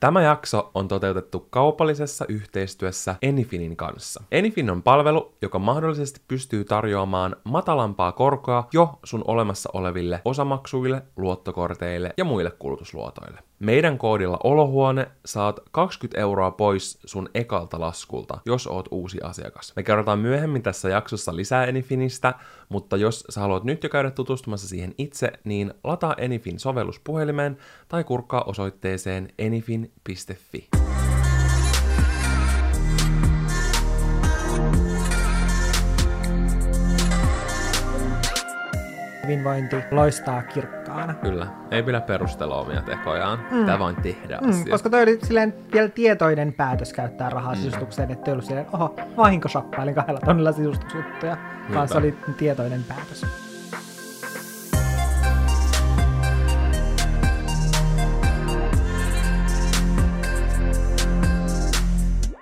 Tämä jakso on toteutettu kaupallisessa yhteistyössä Enifinin kanssa. Enifin on palvelu, joka mahdollisesti pystyy tarjoamaan matalampaa korkoa jo sun olemassa oleville osamaksuille, luottokorteille ja muille kulutusluotoille. Meidän koodilla Olohuone saat 20 euroa pois sun ekalta laskulta, jos oot uusi asiakas. Me kerrotaan myöhemmin tässä jaksossa lisää Enifinistä, mutta jos sä haluat nyt jo käydä tutustumassa siihen itse, niin lataa Enifin sovellus puhelimeen tai kurkkaa osoitteeseen enifin.fi. hyvinvointi loistaa kirkkaana. Kyllä, ei pidä perustella omia tekojaan. Mm. Tämä vain tehdä Mm, asiat. koska toi oli silleen vielä tietoinen päätös käyttää rahaa mm. sisustukseen, että ei ollut silleen, oho, vahinkosappailin kahdella tonnilla sisustusjuttuja, vaan se oli tietoinen päätös.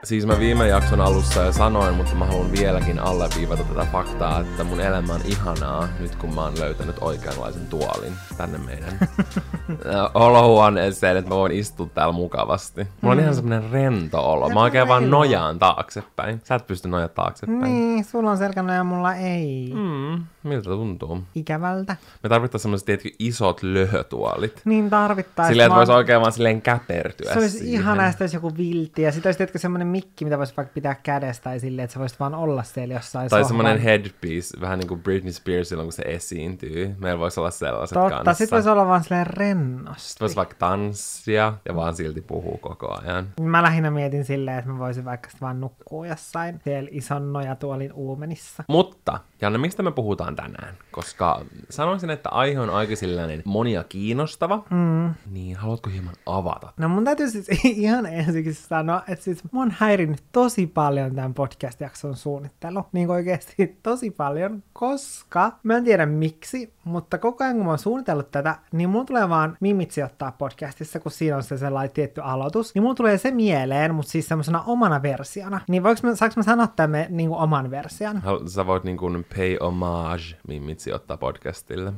Siis mä viime jakson alussa jo sanoin, mutta mä haluan vieläkin alleviivata tätä faktaa, että mun elämä on ihanaa nyt kun mä oon löytänyt oikeanlaisen tuolin tänne meidän olohuoneeseen, että mä voin istua täällä mukavasti. Mulla on ihan semmonen rento olo. Mä oikein vaan nojaan taaksepäin. Sä et pysty nojaa taaksepäin. Niin, sulla on selkänä ja mulla ei. Mm, miltä tuntuu? Ikävältä. Me tarvittaisiin semmoiset tietysti isot löhötuolit. Niin tarvittaisiin. Silleen, että voisi oikein vaan silleen käpertyä Se olisi siihen. ihanaa, että olisi joku viltti. Ja sitten olisi tietysti semmoinen mikki, mitä voisi vaikka pitää kädessä tai silleen, että sä voisit vaan olla siellä jossain Tai semmoinen headpiece, vähän niin kuin Britney Spears silloin, kun se esiintyy. Meillä voisi olla sellaiset Totta, kanssa. sit voisi olla vaan silleen rennosti. Sitten voisi vaikka tanssia ja vaan silti puhuu koko ajan. Mä lähinnä mietin silleen, että mä voisin vaikka sit vaan nukkua jossain siellä ison nojatuolin uumenissa. Mutta, Janne, mistä me puhutaan tänään? Koska sanoisin, että aihe on aika sellainen monia kiinnostava. Mm. Niin, haluatko hieman avata? No mun täytyy siis ihan ensiksi sanoa, että siis mua on häirinnyt tosi paljon tämän podcast-jakson suunnittelu. Niin oikeasti tosi paljon, koska mä en tiedä miksi, mutta koko ajan kun mä oon suunnitellut tätä, niin mulla tulee vaan mimitsi ottaa podcastissa, kun siinä on se sellainen tietty aloitus. Niin mulla tulee se mieleen, mutta siis semmoisena omana versiona. Niin voiko mä, saanko mä sanoa tämän niin kuin oman version? Sä voit niin kuin pay homage Mimitsi ottaa podcastille.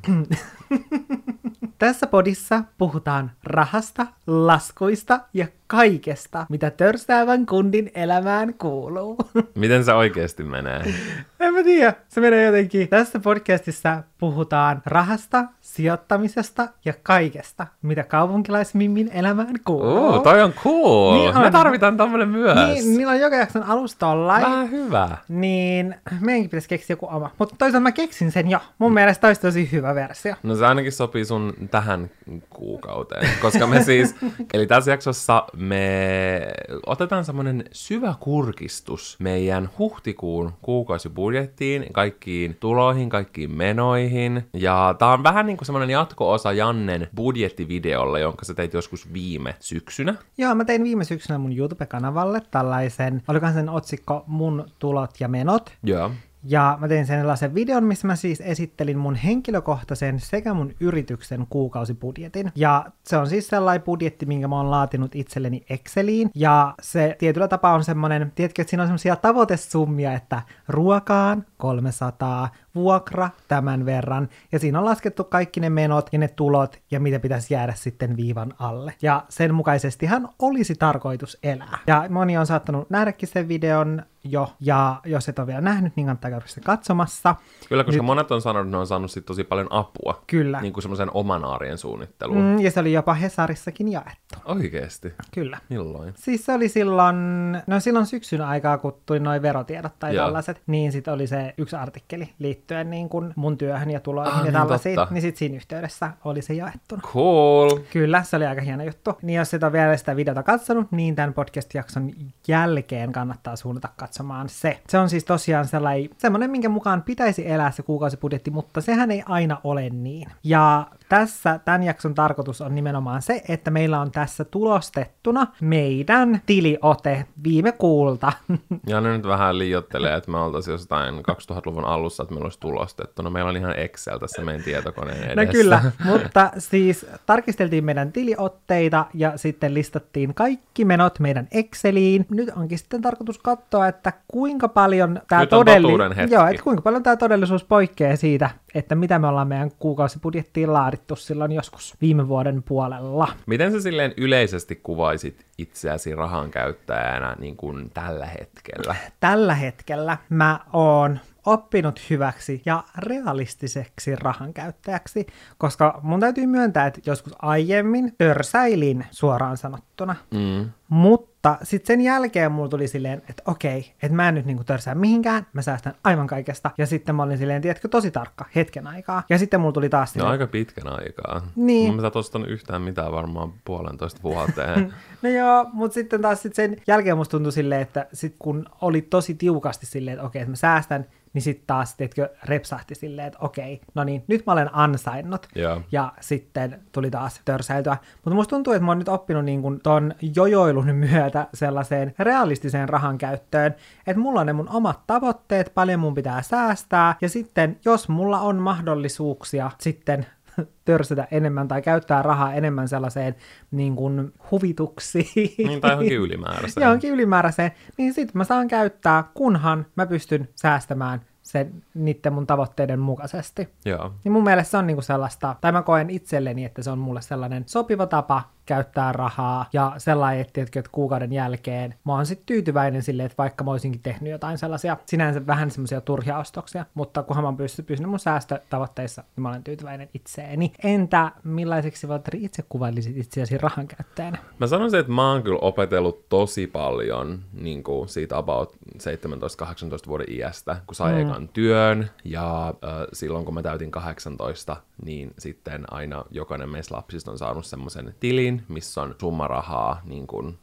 Tässä podissa puhutaan rahasta, laskuista ja kaikesta, mitä törstäävän kundin elämään kuuluu. Miten se oikeasti menee? en mä tiedä, se menee jotenkin. Tässä podcastissa puhutaan rahasta, sijoittamisesta ja kaikesta, mitä kaupunkilaismimmin elämään kuuluu. Oo, toi on cool. Niin Me on. tarvitaan tommonen myös. Niin, niillä on joka jakson alusta tollain. Vähän hyvä. Niin meidänkin pitäisi keksiä joku oma. Mutta toisaalta mä keksin sen jo. Mun mielestä olisi tosi hyvä versio. No se ainakin sopii sun tähän kuukauteen, koska me siis, eli tässä jaksossa me otetaan semmoinen syvä kurkistus meidän huhtikuun kuukausibudjettiin, kaikkiin tuloihin, kaikkiin menoihin, ja tää on vähän niin kuin semmoinen jatko-osa Jannen budjettivideolle, jonka sä teit joskus viime syksynä. Joo, mä tein viime syksynä mun YouTube-kanavalle tällaisen, olikohan sen otsikko Mun tulot ja menot. Joo. Ja mä tein sellaisen videon, missä mä siis esittelin mun henkilökohtaisen sekä mun yrityksen kuukausibudjetin. Ja se on siis sellainen budjetti, minkä mä oon laatinut itselleni Exceliin. Ja se tietyllä tapaa on semmonen, tiedätkö, että siinä on semmoisia tavoitesummia, että ruokaan 300, vuokra tämän verran. Ja siinä on laskettu kaikki ne menot ja ne tulot ja mitä pitäisi jäädä sitten viivan alle. Ja sen mukaisestihan olisi tarkoitus elää. Ja moni on saattanut nähdäkin sen videon jo, ja jos et ole vielä nähnyt, niin kannattaa käydä sitä katsomassa. Kyllä, koska monet on sanonut, että ne on saanut sit tosi paljon apua. Kyllä. Niin kuin semmoisen oman arjen suunnitteluun. Mm, ja se oli jopa Hesarissakin jaettu. Oikeesti? Kyllä. Milloin? Siis se oli silloin, no silloin syksyn aikaa, kun tuli noin verotiedot tai Joo. tällaiset, niin sitten oli se yksi artikkeli liittyen niin kuin mun työhön ja tuloihin Ah, ja niin tällaisiin, totta. niin sitten siinä yhteydessä oli se jaettuna. Cool. Kyllä, se oli aika hieno juttu. Niin jos et ole vielä sitä videota katsonut, niin tämän podcast-jakson jälkeen kannattaa suunnata katsomaan se. Se on siis tosiaan sellainen, semmoinen, minkä mukaan pitäisi elää se kuukausibudjetti, mutta sehän ei aina ole niin. Ja tässä tämän jakson tarkoitus on nimenomaan se, että meillä on tässä tulostettuna meidän tiliote viime kuulta. Ja ne nyt vähän liiottelee, että me oltaisiin jostain 2000-luvun alussa, että meillä olisi tulostettu. No meillä on ihan Excel tässä meidän tietokoneen edessä. No kyllä, mutta siis tarkisteltiin meidän tiliotteita ja sitten listattiin kaikki menot meidän Exceliin. Nyt onkin sitten tarkoitus katsoa, että kuinka paljon tämä Nyt on todelli- totuuden hetki. Joo, että kuinka paljon tämä todellisuus poikkeaa siitä että mitä me ollaan meidän kuukausibudjettiin laadittu silloin joskus viime vuoden puolella. Miten sä silleen yleisesti kuvaisit itseäsi rahan käyttäjänä niin kuin tällä hetkellä? Tällä hetkellä mä oon oppinut hyväksi ja realistiseksi rahan käyttäjäksi, koska mun täytyy myöntää, että joskus aiemmin törsäilin suoraan sanottuna. Mm. Mutta sitten sen jälkeen mulla tuli silleen, että okei, että mä en nyt niinku törsää mihinkään, mä säästän aivan kaikesta. Ja sitten mä olin silleen, tiedätkö, tosi tarkka hetken aikaa. Ja sitten mulla tuli taas No silleen, aika pitkän aikaa. Niin. Mä en ostanut yhtään mitään varmaan puolentoista vuoteen. No joo, mutta sitten taas sit sen jälkeen musta tuntui silleen, että sit kun oli tosi tiukasti silleen, että okei, että mä säästän, niin sitten taas, tiedätkö, repsahti silleen, että okei, no niin, nyt mä olen ansainnut. Joo. Ja sitten tuli taas törsäiltyä. Mutta musta tuntuu, että mä oon nyt oppinut niin kun ton jojoilun myötä sellaiseen realistiseen rahan käyttöön, että mulla on ne mun omat tavoitteet, paljon mun pitää säästää, ja sitten jos mulla on mahdollisuuksia sitten törsätä enemmän tai käyttää rahaa enemmän sellaiseen niin kuin huvituksiin. niin, tai johonkin ylimääräiseen. Johonkin ylimääräiseen, niin sitten mä saan käyttää, kunhan mä pystyn säästämään sen niiden mun tavoitteiden mukaisesti. Joo. Niin mun mielestä se on niinku sellaista, tai mä koen itselleni, että se on mulle sellainen sopiva tapa käyttää rahaa, ja sellainen, että, tiedätkö, että kuukauden jälkeen mä oon sitten tyytyväinen silleen, että vaikka mä olisinkin tehnyt jotain sellaisia, sinänsä vähän semmoisia turhia ostoksia, mutta kunhan mä oon pysynyt mun säästötavoitteissa, niin mä olen tyytyväinen itseeni. Entä millaiseksi Valtteri itse kuvailisit itseäsi rahan käyttäjänä? Mä sanoisin, että mä oon kyllä opetellut tosi paljon niin kuin siitä about 17-18 vuoden iästä, kun sai mm. ekan työn, ja äh, silloin kun mä täytin 18, niin sitten aina jokainen meistä lapsista on saanut semmoisen tilin, missä on summa rahaa niin kuin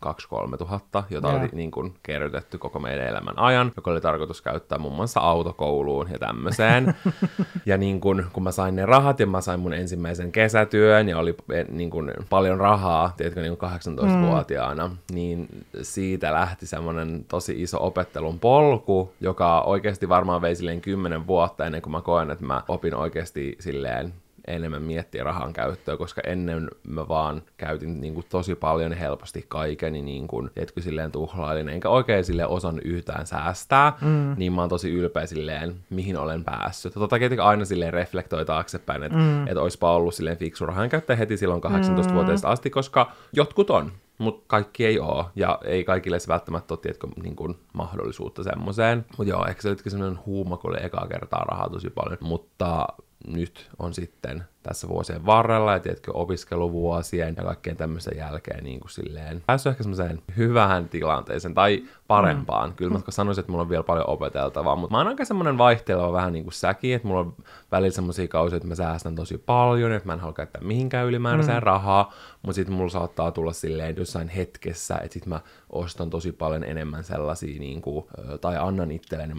2-3 tuhatta, jota Joo. oli niin kuin kerrytetty koko meidän elämän ajan, joka oli tarkoitus käyttää muun muassa autokouluun ja tämmöiseen. ja niin kuin, kun mä sain ne rahat ja mä sain mun ensimmäisen kesätyön ja oli eh, niin kuin paljon rahaa, tiedätkö, niin kuin 18-vuotiaana, niin siitä lähti semmoinen tosi iso opettelun polku, joka oikeasti varmaan vei silleen 10 vuotta ennen kuin mä koen, että mä opin oikeasti silleen enemmän miettiä rahan käyttöä, koska ennen mä vaan käytin niin kuin tosi paljon helposti kaikeni niin kuin, tiedätkö, silleen tuhlailin, enkä oikein silleen osannut yhtään säästää, mm. niin mä oon tosi ylpeä silleen, mihin olen päässyt. Totta kai aina silleen reflektoi taaksepäin, että mm. et oispa ollut silleen fiksu rahan käyttäjä heti silloin 18-vuotiaasta asti, koska jotkut on, mutta kaikki ei oo, ja ei kaikille se välttämättä ole, tiedätkö, niin kuin mahdollisuutta semmoiseen. Mutta joo, ehkä se olikin semmoinen huuma, kun oli ekaa kertaa rahaa tosi paljon, mutta nyt on sitten tässä vuosien varrella ja tiedätkö, opiskeluvuosien ja kaikkien tämmöisen jälkeen niin kuin silleen päässyt ehkä semmoiseen hyvään tilanteeseen tai parempaan. Mm. Kyllä mä sanoisin, että mulla on vielä paljon opeteltavaa, mutta mä oon aika semmoinen vaihteleva vähän niin kuin säkin, että mulla on välillä semmoisia kausia, että mä säästän tosi paljon, että mä en halua käyttää mihinkään ylimääräiseen mm. rahaa, mutta sitten mulla saattaa tulla silleen jossain hetkessä, että sit mä ostan tosi paljon enemmän sellaisia, niin kuin, tai annan itselleni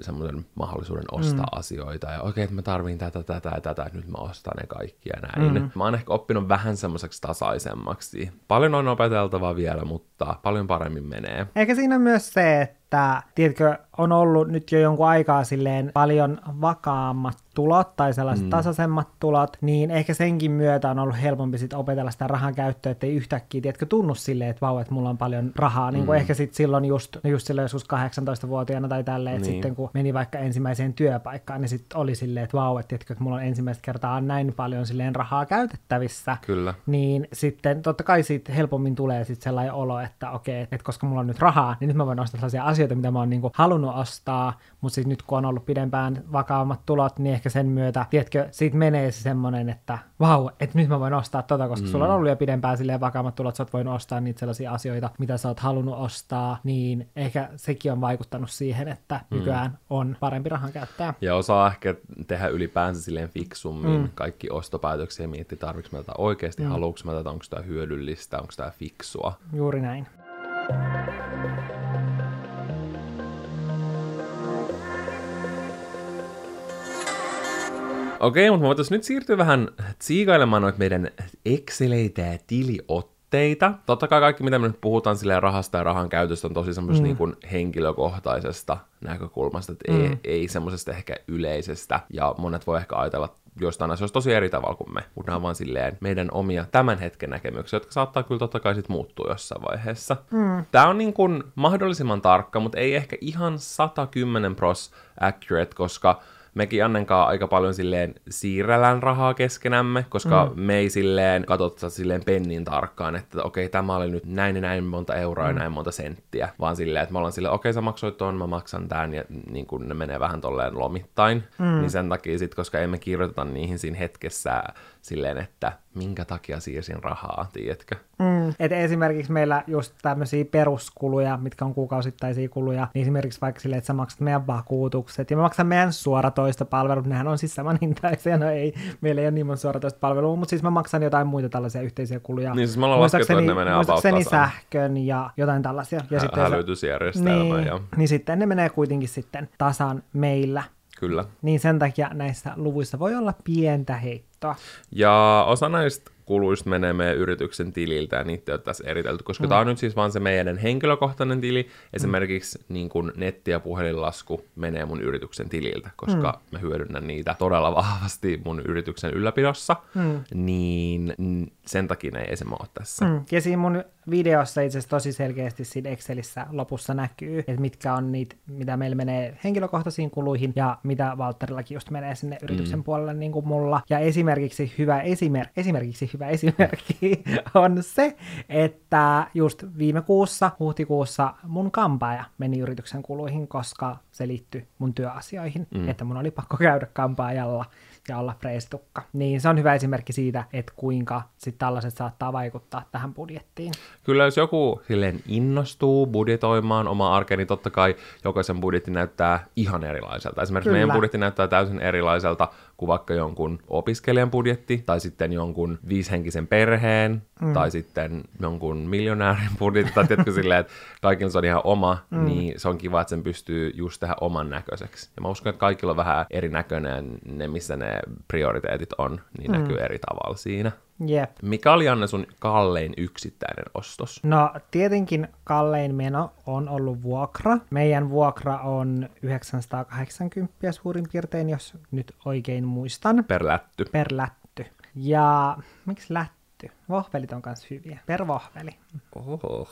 semmoisen mahdollisuuden ostaa mm. asioita, ja okei, että mä tarviin tätä, tätä ja tätä, että nyt mä ostan kaikki ja näin. Mm. Mä oon ehkä oppinut vähän semmoiseksi tasaisemmaksi. Paljon on opeteltavaa vielä, mutta paljon paremmin menee. Eikä siinä myös se, että tiedätkö, on ollut nyt jo jonkun aikaa silleen paljon vakaammat tulot tai sellaiset mm. tasaisemmat tulot, niin ehkä senkin myötä on ollut helpompi sit opetella sitä rahan käyttöä, ettei yhtäkkiä, tiedätkö, tunnu silleen, että vau, että mulla on paljon rahaa, niin kuin Mm. ehkä sitten silloin just, just silloin joskus 18-vuotiaana tai tälleen, että Niin. sitten kun meni vaikka ensimmäiseen työpaikkaan, niin sitten oli silleen, että vau, että tiedätkö, että mulla on ensimmäistä kertaa näin paljon silleen rahaa käytettävissä, Kyllä. niin sitten totta kai siitä helpommin tulee sitten sellainen olo, että okei, että koska mulla on nyt rahaa, niin nyt mä voin ostaa sellaisia asioita, mitä mä oon niinku halunnut ostaa, mutta siis nyt kun on ollut pidempään vakaammat tulot, niin ehkä sen myötä, tiedätkö, siitä menee se semmoinen, että vau, että nyt mä voin ostaa tota, koska mm. sulla on ollut jo pidempään silleen vakaammat tulot, sä oot voinut ostaa niitä sellaisia asioita, mitä sä oot halunnut ostaa, niin ehkä sekin on vaikuttanut siihen, että nykyään on parempi rahan käyttäjä. Ja osaa ehkä tehdä ylipäänsä silleen fiksummin mm. kaikki ostopäätöksiä ja miettiä, tarvitsen mä tätä oikeasti, mm. haluanko mä tätä, onko tämä hyödyllistä, onko tämä fiksua. Juuri näin. Okei, mutta me voitaisiin nyt siirtyä vähän tsiikailemaan noita meidän Exceleitä ja tiliotteita. Totta kai kaikki, mitä me nyt puhutaan silleen rahasta ja rahan käytöstä, on tosi semmoisesta mm. niin kuin henkilökohtaisesta näkökulmasta, että mm. ei, ei semmoisesta ehkä yleisestä. Ja monet voi ehkä ajatella jostain asioista tosi eri tavalla kuin me, mutta nämä on vaan silleen meidän omia tämän hetken näkemyksiä, jotka saattaa kyllä totta kai sit muuttua jossain vaiheessa. Mm. Tämä on niin kuin mahdollisimman tarkka, mutta ei ehkä ihan 110 pros accurate, koska mekin Annenkaan aika paljon silleen siirrellään rahaa keskenämme, koska mm. me ei silleen katsota silleen pennin tarkkaan, että okei, tämä oli nyt näin ja näin monta euroa mm. ja näin monta senttiä, vaan silleen, että me ollaan silleen, okei, sä maksoit ton, mä maksan tämän, ja niin kun ne menee vähän tolleen lomittain, mm. niin sen takia sit, koska emme kirjoiteta niihin siinä hetkessä silleen, että minkä takia siirsin rahaa, tiedätkö? Mm. Et esimerkiksi meillä just tämmöisiä peruskuluja, mitkä on kuukausittaisia kuluja, niin esimerkiksi vaikka silleen, että sä maksat meidän vakuutukset ja mä maksan meidän suoratoista palvelut, nehän on siis saman hintaisia, no ei, meillä ei ole niin monta suoratoista palvelua, mutta siis mä maksan jotain muita tällaisia yhteisiä kuluja. Niin siis me ollaan laskettu, että ne menee muistaakseni sähkön ja jotain tällaisia. Ja Hä- sitten hälytysjärjestelmä. niin, Ja... niin sitten ne menee kuitenkin sitten tasan meillä. Kyllä. Niin sen takia näissä luvuissa voi olla pientä heittoa. Ja osa näistä kuluista menee meidän yrityksen tililtä ja niitä on tässä eritelty, koska mm. tämä on nyt siis vaan se meidän henkilökohtainen tili. Esimerkiksi mm. niin kun netti- ja puhelinlasku menee mun yrityksen tililtä, koska mm. mä hyödynnän niitä todella vahvasti mun yrityksen ylläpidossa, mm. niin sen takia ne ei se ole tässä. Mm. Ja siinä mun videossa itse asiassa tosi selkeästi siinä Excelissä lopussa näkyy, että mitkä on niitä, mitä meillä menee henkilökohtaisiin kuluihin ja mitä Valtterillakin just menee sinne yrityksen mm. puolelle niin kuin mulla. Ja esimerkiksi hyvä esimerk, esimerkiksi hyvä esimerkki on se, että just viime kuussa, huhtikuussa mun kampaaja meni yrityksen kuluihin, koska se liittyi mun työasioihin, mm. että mun oli pakko käydä kampaajalla ja olla preistukka. Niin se on hyvä esimerkki siitä, että kuinka sitten tällaiset saattaa vaikuttaa tähän budjettiin. Kyllä jos joku silleen innostuu budjetoimaan omaa arkea, niin totta kai jokaisen budjetti näyttää ihan erilaiselta. Esimerkiksi Kyllä. meidän budjetti näyttää täysin erilaiselta kuin vaikka jonkun opiskelijan budjetti, tai sitten jonkun viishenkisen perheen, mm. tai sitten jonkun miljonäärin budjetti, tai tiedätkö silleen, että kaikilla se on ihan oma, mm. niin se on kiva, että sen pystyy just tehdä oman näköiseksi. Ja mä uskon, että kaikilla on vähän erinäköinen ne, missä ne prioriteetit on, niin mm. näkyy eri tavalla siinä. Jep. Mikä oli Anne sun kallein yksittäinen ostos? No tietenkin kallein meno on ollut vuokra. Meidän vuokra on 980 suurin piirtein, jos nyt oikein muistan. Per lätty. Per lätty. Ja miksi lätty? Vohvelit on myös hyviä. Per vohveli. Oho,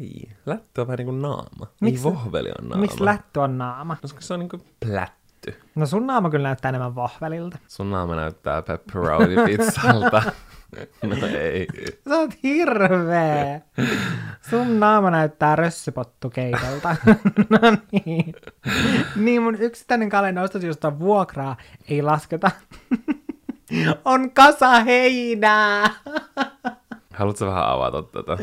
ei. Lätty on vähän niin kuin naama. Miks, ei vohveli on naama. Miksi lätty on naama? Koska se on niin kuin plätty. No sun naama kyllä näyttää enemmän vohvelilta. Sun naama näyttää pepperoni pizzalta. No ei. Sä oot hirveä. Sun naama näyttää rössypottukeitolta. no niin. Niin mun yksittäinen kallen ostos, josta vuokraa ei lasketa, on kasa heinää. Haluatko vähän avata tätä?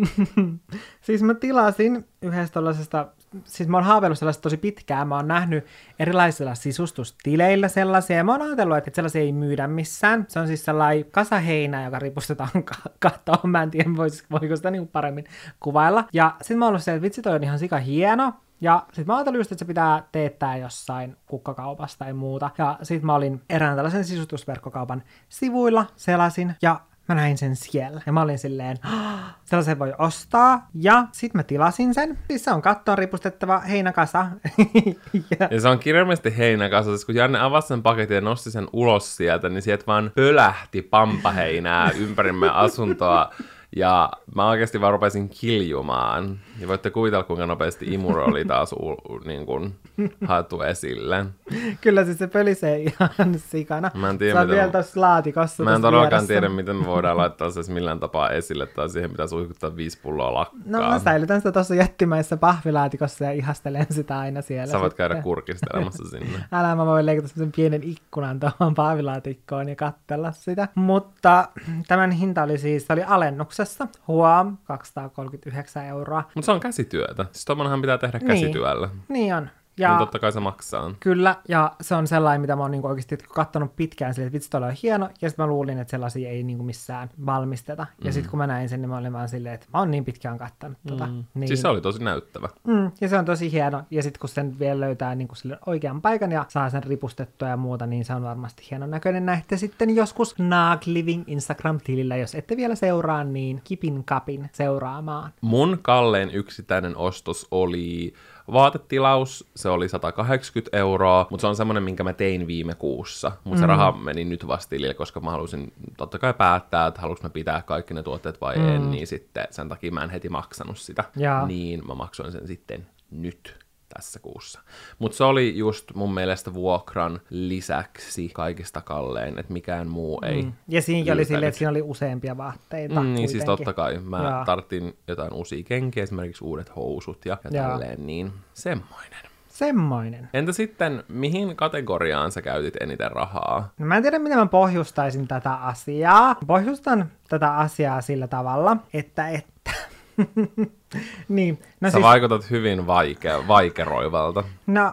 siis mä tilasin yhdestä tällaisesta siis mä oon haaveillut sellaista tosi pitkään, mä oon nähnyt erilaisilla sisustustileillä sellaisia, ja mä oon ajatellut, että sellaisia ei myydä missään. Se on siis sellainen kasaheinä, joka ripustetaan kattoon, mä en tiedä, vois, voiko sitä niin paremmin kuvailla. Ja sitten mä oon ollut se, että vitsi toi on ihan sika hieno, ja sitten mä ajattelin just, että se pitää teettää jossain kukkakaupassa tai muuta. Ja sitten mä olin erään tällaisen sisustusverkkokaupan sivuilla, selasin, ja mä näin sen siellä. Ja mä olin silleen, sellaisen voi ostaa. Ja sit mä tilasin sen. Siis se on kattoon ripustettava heinäkasa. ja... ja se on kirjallisesti heinäkasa. Siis kun Janne avasi sen paketin ja nosti sen ulos sieltä, niin sieltä vaan pölähti pampaheinää ympärimme asuntoa. Ja mä oikeasti vaan rupesin kiljumaan. Ja voitte kuvitella, kuinka nopeasti imuro oli taas u- niin kuin, haettu esille. Kyllä siis se pölisee ihan sikana. Mä en tiedä, se on miten vielä laatikossa. Mä en todellakaan tiedä, miten me voidaan laittaa se millään tapaa esille, tai siihen pitää suihkuttaa viisi pulloa lakkaa. No mä säilytän sitä tuossa jättimäisessä pahvilaatikossa ja ihastelen sitä aina siellä. Sä voit sitten. käydä kurkistelemassa sinne. Älä mä voin leikata semmoisen pienen ikkunan tuohon pahvilaatikkoon ja katsella sitä. Mutta tämän hinta oli siis, oli alennuksessa. Huom, 239 euroa. Mutta se on käsityötä. Siis pitää tehdä käsityöllä. Niin, niin on. Ja niin totta kai se maksaa. Kyllä, ja se on sellainen, mitä mä oon niinku oikeasti katsonut pitkään silleen, että vitsi, on hieno, ja sitten mä luulin, että sellaisia ei niinku missään valmisteta. Ja mm. sitten kun mä näin sen, niin mä olin vaan silleen, että mä oon niin pitkään kattanut mm. tota. Niin... Siis se oli tosi näyttävä. Mm, ja se on tosi hieno, ja sitten kun sen vielä löytää niinku sille oikean paikan ja saa sen ripustettua ja muuta, niin se on varmasti hienon näköinen. Näette sitten joskus Naag Living Instagram-tilillä, jos ette vielä seuraa, niin kipin kapin seuraamaan. Mun kallein yksittäinen ostos oli vaatetilaus, se oli 180 euroa, mutta se on semmoinen, minkä mä tein viime kuussa. Mutta mm. se raha meni nyt vastilille, koska mä halusin totta kai päättää, että haluanko mä pitää kaikki ne tuotteet vai mm. en, niin sitten sen takia mä en heti maksanut sitä. Ja. Niin mä maksoin sen sitten nyt. Tässä kuussa. Mutta se oli just mun mielestä vuokran lisäksi kaikista kallein, että mikään muu ei mm. Ja siinä oli silleen, että siinä oli useampia vaatteita mm, Niin siis totta kai. Mä Jaa. tarttin jotain uusia kenkiä, esimerkiksi uudet housut ja, ja tälleen, niin semmoinen. Semmoinen. Entä sitten, mihin kategoriaan sä käytit eniten rahaa? No mä en tiedä, miten mä pohjustaisin tätä asiaa. Pohjustan tätä asiaa sillä tavalla, että, että niin. No Sä siis, vaikutat hyvin vaike- vaikeroivalta. No,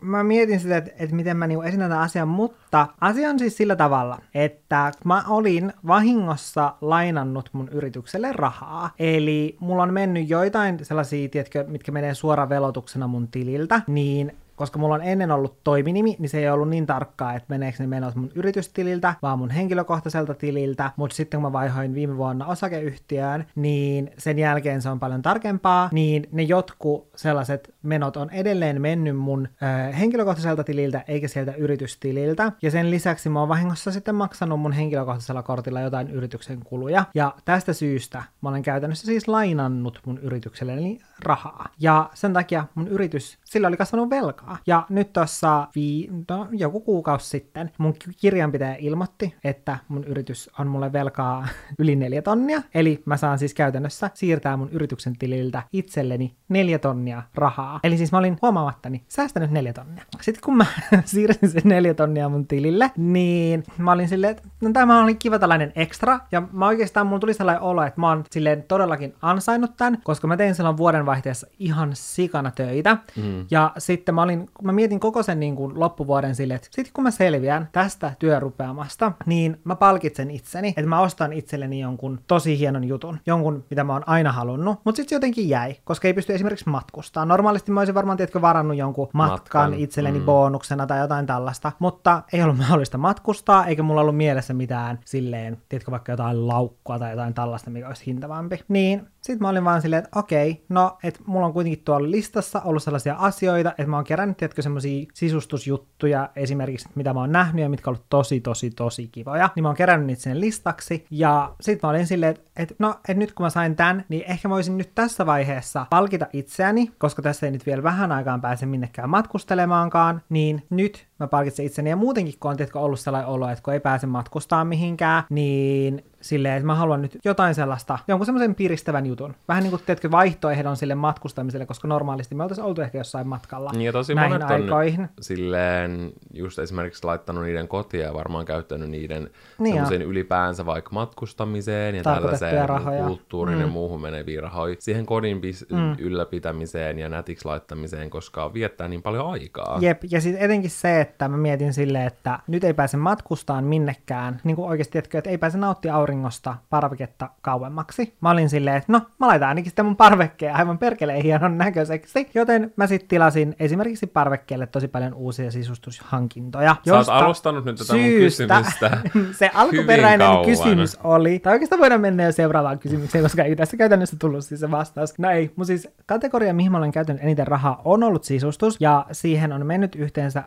mä mietin sitä, että, että miten mä niinku esitän tämän asian, mutta asia on siis sillä tavalla, että mä olin vahingossa lainannut mun yritykselle rahaa. Eli mulla on mennyt joitain sellaisia, tiedätkö, mitkä menee suoraan velotuksena mun tililtä, niin koska mulla on ennen ollut toiminimi, niin se ei ollut niin tarkkaa, että meneekö ne menot mun yritystililtä, vaan mun henkilökohtaiselta tililtä, mutta sitten kun mä vaihoin viime vuonna osakeyhtiöön, niin sen jälkeen se on paljon tarkempaa, niin ne jotkut sellaiset menot on edelleen mennyt mun ö, henkilökohtaiselta tililtä, eikä sieltä yritystililtä, ja sen lisäksi mä oon vahingossa sitten maksanut mun henkilökohtaisella kortilla jotain yrityksen kuluja, ja tästä syystä mä olen käytännössä siis lainannut mun yritykselleni rahaa, ja sen takia mun yritys, sillä oli kasvanut velka velkaa. Ja nyt tuossa vii, no, joku kuukausi sitten mun kirjanpitäjä ilmoitti, että mun yritys on mulle velkaa yli neljä tonnia. Eli mä saan siis käytännössä siirtää mun yrityksen tililtä itselleni neljä tonnia rahaa. Eli siis mä olin huomaamattani säästänyt neljä tonnia. Sitten kun mä siirsin sen neljä tonnia mun tilille, niin mä olin silleen, että no tämä oli kiva tällainen ekstra. Ja mä oikeastaan mulla tuli sellainen olo, että mä oon silleen todellakin ansainnut tämän, koska mä tein silloin vuodenvaihteessa ihan sikana töitä. Mm. Ja sitten mä olin mä mietin koko sen niin kuin loppuvuoden sille, että sitten kun mä selviän tästä työrupeamasta, niin mä palkitsen itseni, että mä ostan itselleni jonkun tosi hienon jutun, jonkun, mitä mä oon aina halunnut, mutta sitten se jotenkin jäi, koska ei pysty esimerkiksi matkustaa. Normaalisti mä olisin varmaan, tiedätkö, varannut jonkun matkan, matkan. itselleni mm. bonuksena tai jotain tällaista, mutta ei ollut mahdollista matkustaa, eikä mulla ollut mielessä mitään silleen, tiedätkö, vaikka jotain laukkua tai jotain tällaista, mikä olisi hintavampi. Niin sitten mä olin vaan silleen, että okei, no, että mulla on kuitenkin tuolla listassa ollut sellaisia asioita, että mä oon kerännyt, tiedätkö, semmoisia sisustusjuttuja esimerkiksi, mitä mä oon nähnyt ja mitkä on ollut tosi, tosi, tosi kivoja, niin mä oon kerännyt niitä sen listaksi, ja sitten mä olin silleen, että, että no, että nyt kun mä sain tämän, niin ehkä mä voisin nyt tässä vaiheessa palkita itseäni, koska tässä ei nyt vielä vähän aikaan pääse minnekään matkustelemaankaan, niin nyt mä palkitsen itseni, ja muutenkin kun on tiedätkö, ollut sellainen olo, että kun ei pääse matkustaa mihinkään, niin silleen, että mä haluan nyt jotain sellaista, jonkun semmoisen piristävän jutun. Vähän niin kuin, teetkö, vaihtoehdon sille matkustamiselle, koska normaalisti me oltaisiin oltu ehkä jossain matkalla niin ja tosi näihin monet aikoihin. On silleen just esimerkiksi laittanut niiden kotia ja varmaan käyttänyt niiden niin semmoisen ylipäänsä vaikka matkustamiseen ja tällaiseen rahoja. kulttuurin mm. ja muuhun meneviin rahoja. Siihen kodin bis- mm. ylläpitämiseen ja nätiksi laittamiseen, koska viettää niin paljon aikaa. Jep, ja sitten etenkin se, että mä mietin silleen, että nyt ei pääse matkustaan minnekään, niin kuin oikeasti, että ei pääse nauttia auringosta parveketta kauemmaksi. Mä olin silleen, että no, mä laitan ainakin sitten mun parvekkeen aivan perkeleen hienon näköiseksi. Joten mä sitten tilasin esimerkiksi parvekkeelle tosi paljon uusia sisustushankintoja. Sä oot alustanut nyt tätä syystä, mun kysymystä Se alkuperäinen kysymys oli, tai oikeastaan voidaan mennä jo seuraavaan kysymykseen, koska ei tässä käytännössä tullut siis se vastaus. No ei, mun siis kategoria, mihin mä olen käytänyt eniten rahaa, on ollut sisustus, ja siihen on mennyt yhteensä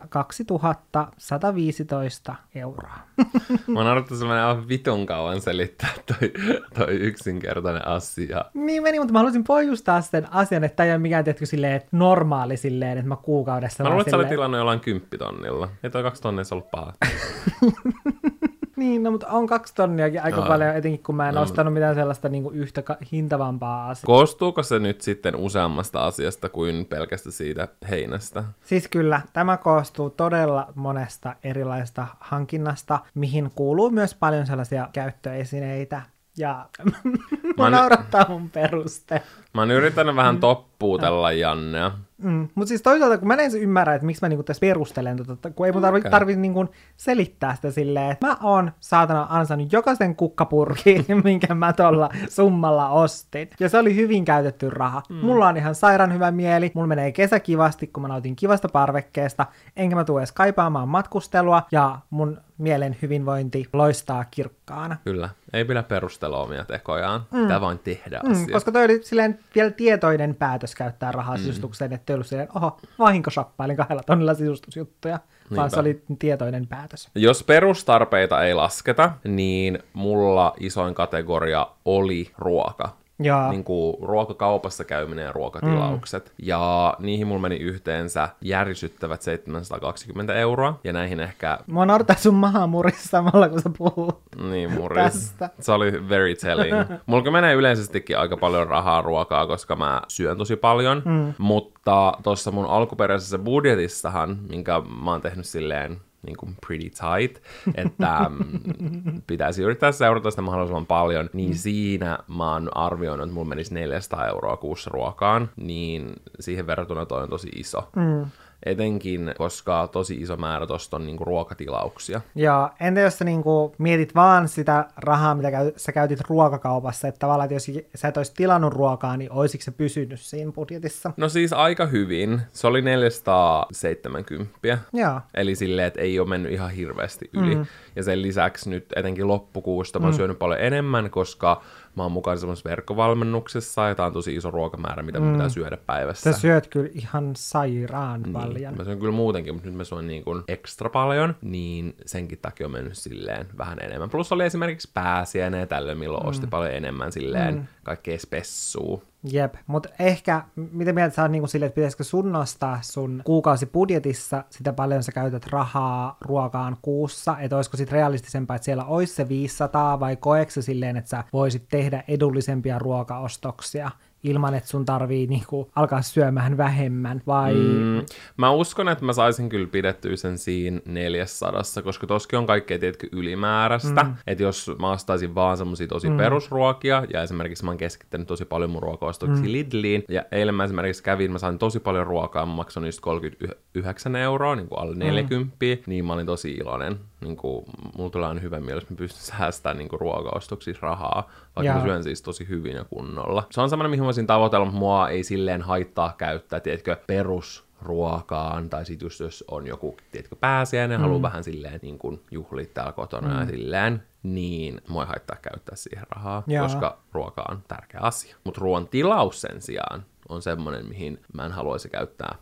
2115 euroa. mä oon odottanut aivan vitun kauan selittää toi, toi yksinkertainen asia. Niin meni, mutta mä haluaisin pohjustaa sen asian, että tämä ei ole mikään tehty silleen normaali silleen, että mä kuukaudessa... Mä luulen, että sä olet tilannut jollain kymppitonnilla. Ei toi kaksi tonnia ollut paha. Niin, no, mutta on kaksi tonniakin aika no. paljon, etenkin kun mä en no. ostanut mitään sellaista niin kuin yhtä hintavampaa asiaa. Koostuuko se nyt sitten useammasta asiasta kuin pelkästä siitä heinästä? Siis kyllä, tämä koostuu todella monesta erilaisesta hankinnasta, mihin kuuluu myös paljon sellaisia käyttöesineitä, ja mä naurattaa mun peruste. Mä oon yrittänyt vähän mm. toppuutella Jannea. Mm. Mutta siis toisaalta, kun mä en ymmärrä, että miksi mä niinku tässä perustelen, tota, kun ei mun tarvi, okay. tarvi niinku selittää sitä silleen, että mä oon saatana ansainnut jokaisen kukkapurki, minkä mä tuolla summalla ostin. Ja se oli hyvin käytetty raha. Mm. Mulla on ihan sairaan hyvä mieli, mulla menee kesä kivasti, kun mä nautin kivasta parvekkeesta, enkä mä tule edes kaipaamaan matkustelua, ja mun mielen hyvinvointi loistaa kirkkaana. Kyllä, ei pidä perustella omia tekojaan, mm. pitää vain tehdä mm, Koska toi oli silleen vielä tietoinen päätös käyttää rahaa mm. sisustukseen, ettei ollut silleen, oho, vahinkoshoppailin kahdella tonnilla sisustusjuttuja, Niinpä. vaan se oli tietoinen päätös. Jos perustarpeita ei lasketa, niin mulla isoin kategoria oli ruoka. Joo. niin kuin ruokakaupassa käyminen ja ruokatilaukset. Mm. Ja niihin mulla meni yhteensä järisyttävät 720 euroa. Ja näihin ehkä... Mua naurattaa sun maha murissa samalla, kun sä puhut Niin, muris. tästä. Se oli very telling. Mulla menee yleisestikin aika paljon rahaa ruokaa, koska mä syön tosi paljon. Mm. Mutta tuossa mun alkuperäisessä budjetissahan, minkä mä oon tehnyt silleen niin kuin pretty tight, että mm, pitäisi yrittää seurata sitä mahdollisimman paljon, niin siinä mä oon arvioinut, että mulla menisi 400 euroa kuussa ruokaan, niin siihen verrattuna toi on tosi iso. Mm. Etenkin, koska tosi iso määrä tosta on niinku ruokatilauksia. Ja entä jos sä niinku mietit vaan sitä rahaa, mitä käy, sä käytit ruokakaupassa, että tavallaan, että jos sä et olisi tilannut ruokaa, niin olisiko se pysynyt siinä budjetissa? No siis aika hyvin. Se oli 470. Joo. Eli silleen, että ei ole mennyt ihan hirveästi yli. Mm. Ja sen lisäksi nyt etenkin loppukuusta mä oon mm. syönyt paljon enemmän, koska mä oon mukana semmoisessa verkkovalmennuksessa ja tää on tosi iso ruokamäärä, mitä mun pitää syödä päivässä. Sä syöt kyllä ihan sairaan Niin, paljon. Mä syön kyllä muutenkin, mutta nyt mä syön niin kuin ekstra paljon, niin senkin takia on mennyt silleen vähän enemmän. Plus oli esimerkiksi pääsiäinen ja tällöin, milloin mm. osti paljon enemmän silleen mm. kaikkea spessua. Jep, mutta ehkä, mitä mieltä sä oot niinku silleen, että pitäisikö sun nostaa sun kuukausibudjetissa sitä paljon sä käytät rahaa ruokaan kuussa, että olisiko sit realistisempaa, että siellä olisi se 500 vai koetko sä silleen, että sä voisit tehdä edullisempia ruokaostoksia ilman, että sun tarvii niinku alkaa syömään vähemmän, vai... Mm, mä uskon, että mä saisin kyllä pidettyä sen siinä 400, koska toskin on kaikkea tietkö ylimääräistä. Mm. Että jos mä ostaisin vaan semmosia tosi mm. perusruokia, ja esimerkiksi mä oon keskittänyt tosi paljon mun ruokaostoksia mm. Lidliin, ja eilen mä esimerkiksi kävin, mä sain tosi paljon ruokaa, mä maksoin niistä 39 euroa, niin kuin alle 40, mm. niin mä olin tosi iloinen. Niin kuin, mulla tulee aina hyvä mieli, jos mä pystyn säästämään niin kuin ruokaostoksissa rahaa, vaikka Jaa. mä syön siis tosi hyvin ja kunnolla. Se on semmoinen, mihin mä voisin tavoitella, mutta mua ei silleen haittaa käyttää, tiedätkö, perusruokaan, tai sit just jos on joku, tiedätkö, pääsiäinen, mm. haluaa vähän silleen niin kuin juhlit täällä kotona mm. ja silleen, niin ei haittaa käyttää siihen rahaa, Jaa. koska ruoka on tärkeä asia. Mutta ruoan tilaus sen sijaan on semmoinen, mihin mä en haluaisi käyttää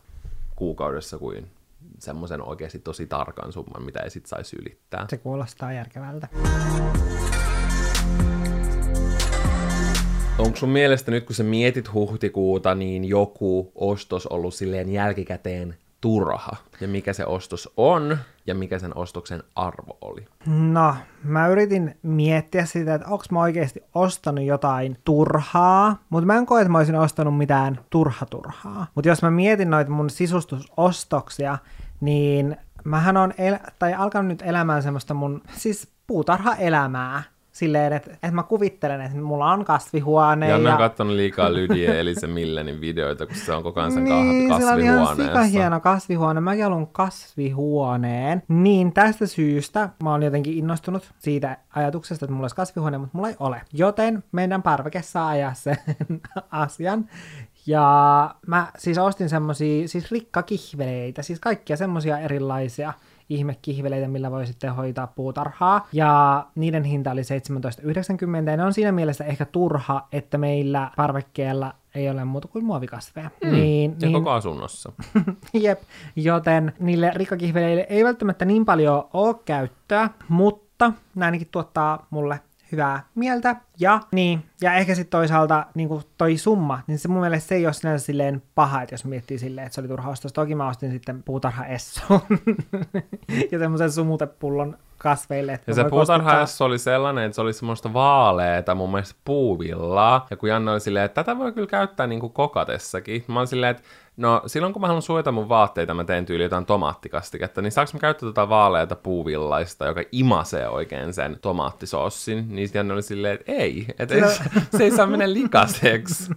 kuukaudessa kuin semmoisen oikeasti tosi tarkan summan, mitä ei sit saisi ylittää. Se kuulostaa järkevältä. Onko sun mielestä nyt, kun sä mietit huhtikuuta, niin joku ostos ollut silleen jälkikäteen turha? Ja mikä se ostos on, ja mikä sen ostoksen arvo oli? No, mä yritin miettiä sitä, että onko mä oikeasti ostanut jotain turhaa, mutta mä en koe, että mä olisin ostanut mitään turha-turhaa. Mutta jos mä mietin noita mun sisustusostoksia, niin mähän on el- tai alkanut nyt elämään semmoista mun, siis puutarha-elämää. Silleen, että, että mä kuvittelen, että mulla on kasvihuone. Ja, ja... on kattonut liikaa Lydia eli se Millenin videoita, kun se on koko ajan sen Niin, sillä on ihan sika kasvihuoneessa. hieno kasvihuone. Mäkin haluan kasvihuoneen. Niin tästä syystä mä oon jotenkin innostunut siitä ajatuksesta, että mulla olisi kasvihuone, mutta mulla ei ole. Joten meidän parveke saa ajaa sen asian. Ja mä siis ostin semmosia siis rikkakihveleitä, siis kaikkia semmosia erilaisia ihmekihveleitä, millä voi sitten hoitaa puutarhaa. Ja niiden hinta oli 17,90 ja ne on siinä mielessä ehkä turha, että meillä parvekkeella ei ole muuta kuin muovikasveja. Hmm. Niin, Ja niin, koko asunnossa. Jep, joten niille rikkakihveleille ei välttämättä niin paljon ole käyttöä, mutta ne ainakin tuottaa mulle hyvää mieltä. Ja, niin, ja ehkä sitten toisaalta niin toi summa, niin se mun mielestä se ei ole sinänsä silleen paha, että jos miettii silleen, että se oli turha ostos. Toki mä ostin sitten puutarha Esson ja semmoisen sumutepullon kasveille. Että Ja se kostuttaa- puutarhaessa oli sellainen, että se oli semmoista vaaleeta, mun mielestä puuvillaa. Ja kun Janne oli silleen, että tätä voi kyllä käyttää niin kuin kokatessakin. Mä olin silleen, että no silloin kun mä haluan suojata mun vaatteita, mä teen tyyli jotain tomaattikastiketta, niin saanko mä käyttää tota vaaleita puuvillaista, joka imasee oikein sen tomaattisoossin? Niin sitten oli silleen, että ei, että ei, se ei saa mennä likaseksi.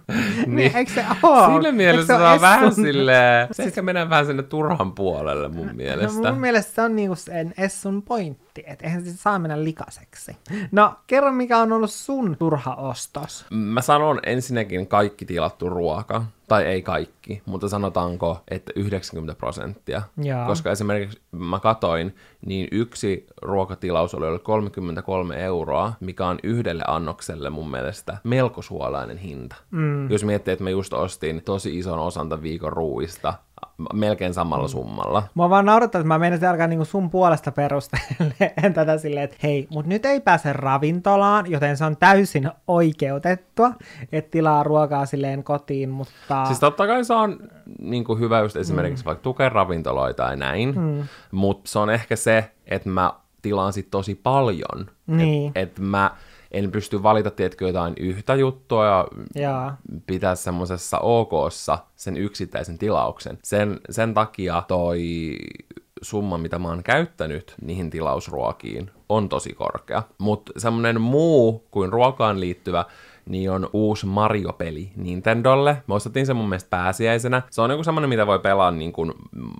Niin, eikö se? Siinä Eikö mielessä se on vähän silleen, se ehkä menee vähän sinne turhan puolelle mun No mielestä. mun mielestä se on niinku sen Essun pointti, että eihän se saa mennä likaseksi. No, kerro mikä on ollut sun turha ostos. Mä sanon ensinnäkin kaikki tilattu ruoka, tai ei kaikki, mutta sanotaanko, että 90 prosenttia. Jaa. Koska esimerkiksi mä katoin, niin yksi ruokatilaus oli ollut 33 euroa, mikä on yhdelle annokselle mun mielestä melko suolainen hinta. Mm. Jos miettii, että mä just ostin tosi ison osan tämän viikon ruuista, melkein samalla summalla. Mua vaan naurattaa, että mä menisin alkaa niinku sun puolesta perustelemaan tätä silleen, että hei, mutta nyt ei pääse ravintolaan, joten se on täysin oikeutettua, että tilaa ruokaa silleen kotiin, mutta... Siis totta kai se on niin kuin hyvä just esimerkiksi mm. vaikka tukea ravintoloita ja näin, mm. mutta se on ehkä se, että mä tilaan sit tosi paljon. Niin. Että et mä en pysty valita, tiedätkö, jotain yhtä juttua ja Jaa. pitää semmoisessa OKssa sen yksittäisen tilauksen. Sen, sen takia toi summa, mitä mä oon käyttänyt niihin tilausruokiin, on tosi korkea. Mutta semmoinen muu kuin ruokaan liittyvä, niin on uusi Mario-peli Nintendolle. Me ostettiin se mun mielestä pääsiäisenä. Se on joku semmoinen, mitä voi pelaa niin kuin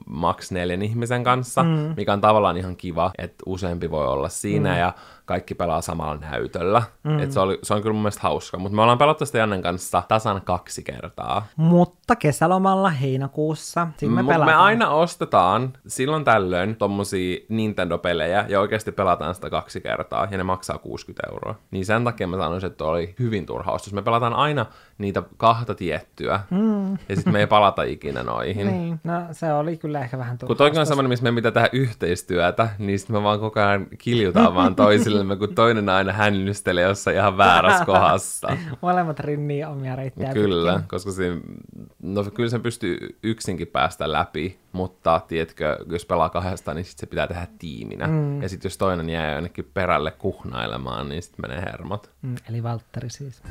max neljän ihmisen kanssa, mm. mikä on tavallaan ihan kiva, että useampi voi olla siinä. Mm. Ja kaikki pelaa samalla näytöllä. Mm. Et se, oli, se on kyllä mun mielestä hauska. Mutta me ollaan pelattu sitä Jannen kanssa tasan kaksi kertaa. Mutta kesälomalla heinäkuussa, siinä me pelataan. me aina ostetaan silloin tällöin tommosia Nintendo-pelejä ja oikeasti pelataan sitä kaksi kertaa ja ne maksaa 60 euroa. Niin sen takia mä sanoisin, että oli hyvin turha ostos. Me pelataan aina niitä kahta tiettyä mm. ja sitten me ei palata ikinä noihin. Niin, no se oli kyllä ehkä vähän turha. Kun toikin on semmoinen, missä me pitää tehdä yhteistyötä, niin sitten me vaan koko ajan kiljutaan vaan toisillemme, kun toinen aina hännystelee jossain ihan väärässä kohdassa. Molemmat rinnii omia reittejä Kyllä, pitkin. koska siinä, no kyllä sen pystyy yksinkin päästä läpi, mutta tiedätkö, jos pelaa kahdesta, niin sit se pitää tehdä tiiminä. Mm. Ja sitten jos toinen jää jonnekin perälle kuhnailemaan, niin sitten menee hermot. Mm, eli Valtteri siis.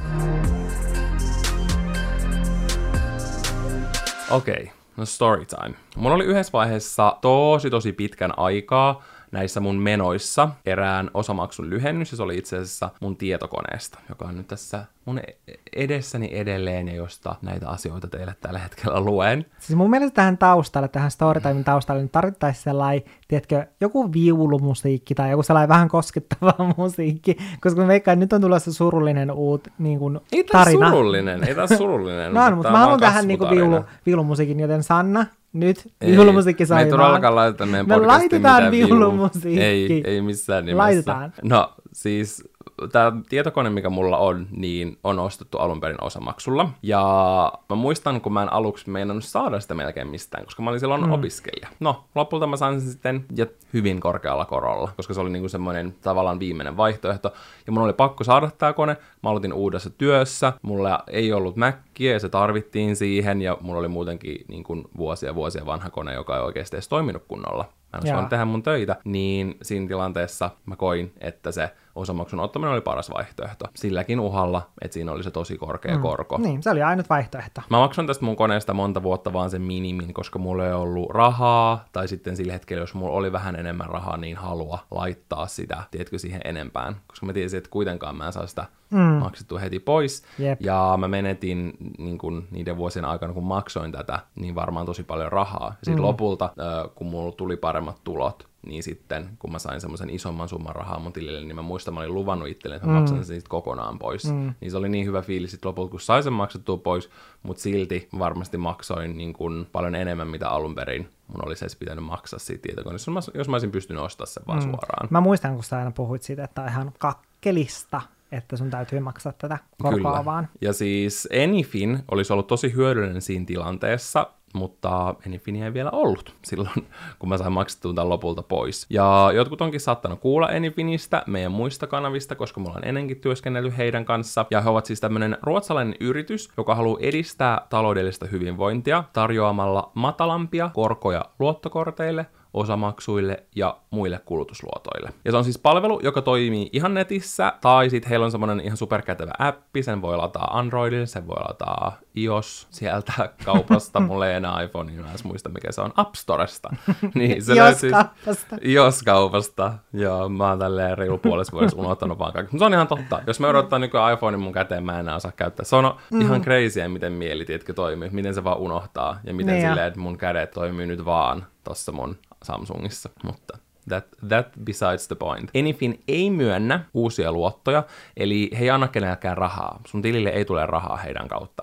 Okei, okay. no story time. Mun oli yhdessä vaiheessa tosi tosi pitkän aikaa näissä mun menoissa erään osamaksun lyhennys, ja se oli itse asiassa mun tietokoneesta, joka on nyt tässä mun e- edessäni edelleen, ja josta näitä asioita teille tällä hetkellä luen. Siis mun mielestä tähän taustalle, tähän Storytimen taustalle, niin tarvittaisiin sellainen, tiedätkö, joku viulumusiikki tai joku sellainen vähän koskettava musiikki, koska mä veikkaan, nyt on tulossa surullinen uut niin kuin, Ei tarina. surullinen, ei tää surullinen. No, on, mutta tää mä haluan tähän niinku kasvutarina. viulu, viulumusiikin, joten Sanna, nyt Ei, viulumusiikki Me sai ei todellakaan laiteta meidän Me laitetaan viulumusiikki. Ei, ei missään nimessä. Laitetaan. No siis tämä tietokone, mikä mulla on, niin on ostettu alun perin osamaksulla. Ja mä muistan, kun mä en aluksi meinannut saada sitä melkein mistään, koska mä olin silloin mm. opiskelija. No, lopulta mä sain sen sitten ja hyvin korkealla korolla, koska se oli niinku semmoinen tavallaan viimeinen vaihtoehto. Ja mun oli pakko saada tämä kone. Mä aloitin uudessa työssä. Mulla ei ollut Mäkkiä ja se tarvittiin siihen. Ja mulla oli muutenkin niin kuin vuosia vuosia vanha kone, joka ei oikeasti edes toiminut kunnolla. Mä en Jaa. osannut tehdä mun töitä, niin siinä tilanteessa mä koin, että se osamaksun ottaminen oli paras vaihtoehto. Silläkin uhalla, että siinä oli se tosi korkea mm. korko. Niin, se oli ainut vaihtoehto. Mä maksoin tästä mun koneesta monta vuotta vaan sen minimin, koska mulla ei ollut rahaa, tai sitten sillä hetkellä, jos mulla oli vähän enemmän rahaa, niin halua laittaa sitä, tiedätkö, siihen enempään. Koska mä tiesin, että kuitenkaan mä en saa sitä mm. maksettua heti pois. Jep. Ja mä menetin niin kun, niiden vuosien aikana, kun maksoin tätä, niin varmaan tosi paljon rahaa. Ja sitten mm. lopulta, kun mulla tuli paremmat tulot, niin sitten kun mä sain semmoisen isomman summan rahaa mun tilille, niin mä muistan, mä olin luvannut itselleni, että mä mm. maksan sen sitten kokonaan pois. Mm. Niin se oli niin hyvä fiilis sitten lopulta, kun sai sen maksettua pois, mutta silti varmasti maksoin niin kun paljon enemmän, mitä alun perin mun olisi edes pitänyt maksaa siitä tietokoneesta, jos mä, jos mä olisin pystynyt ostamaan sen vaan mm. suoraan. Mä muistan, kun sä aina puhuit siitä, että on ihan kakkelista, että sun täytyy maksaa tätä korkoa Kyllä. vaan. Ja siis Enifin olisi ollut tosi hyödyllinen siinä tilanteessa, mutta Enifinia ei vielä ollut silloin, kun mä sain maksettua tämän lopulta pois. Ja jotkut onkin saattanut kuulla Enifinistä, meidän muista kanavista, koska me ollaan ennenkin työskennellyt heidän kanssa. Ja he ovat siis tämmöinen ruotsalainen yritys, joka haluaa edistää taloudellista hyvinvointia tarjoamalla matalampia korkoja luottokorteille, osamaksuille ja muille kulutusluotoille. Ja se on siis palvelu, joka toimii ihan netissä, tai sitten heillä on semmoinen ihan superkätevä appi, sen voi lataa Androidille, sen voi lataa iOS sieltä kaupasta, mulle ei enää iPhone, niin mä en muista mikä se on, App Storesta. niin se löytyy Ios-kaupasta. iOS-kaupasta. Joo, mä oon tälleen reilu puolessa vuodessa unohtanut vaan kaikki. Mutta se on ihan totta. Jos mä odottaa nykyään iPhonein mun käteen, mä en enää osaa käyttää. Se on mm. ihan crazy, miten mieli, tiedätkö, toimii. Miten se vaan unohtaa. Ja miten Niin silleen, että mun kädet toimii nyt vaan tossa mun Samsungissa. Mutta that, that besides the point. Enifin ei myönnä uusia luottoja, eli he ei anna kenellekään rahaa. Sun tilille ei tule rahaa heidän kautta,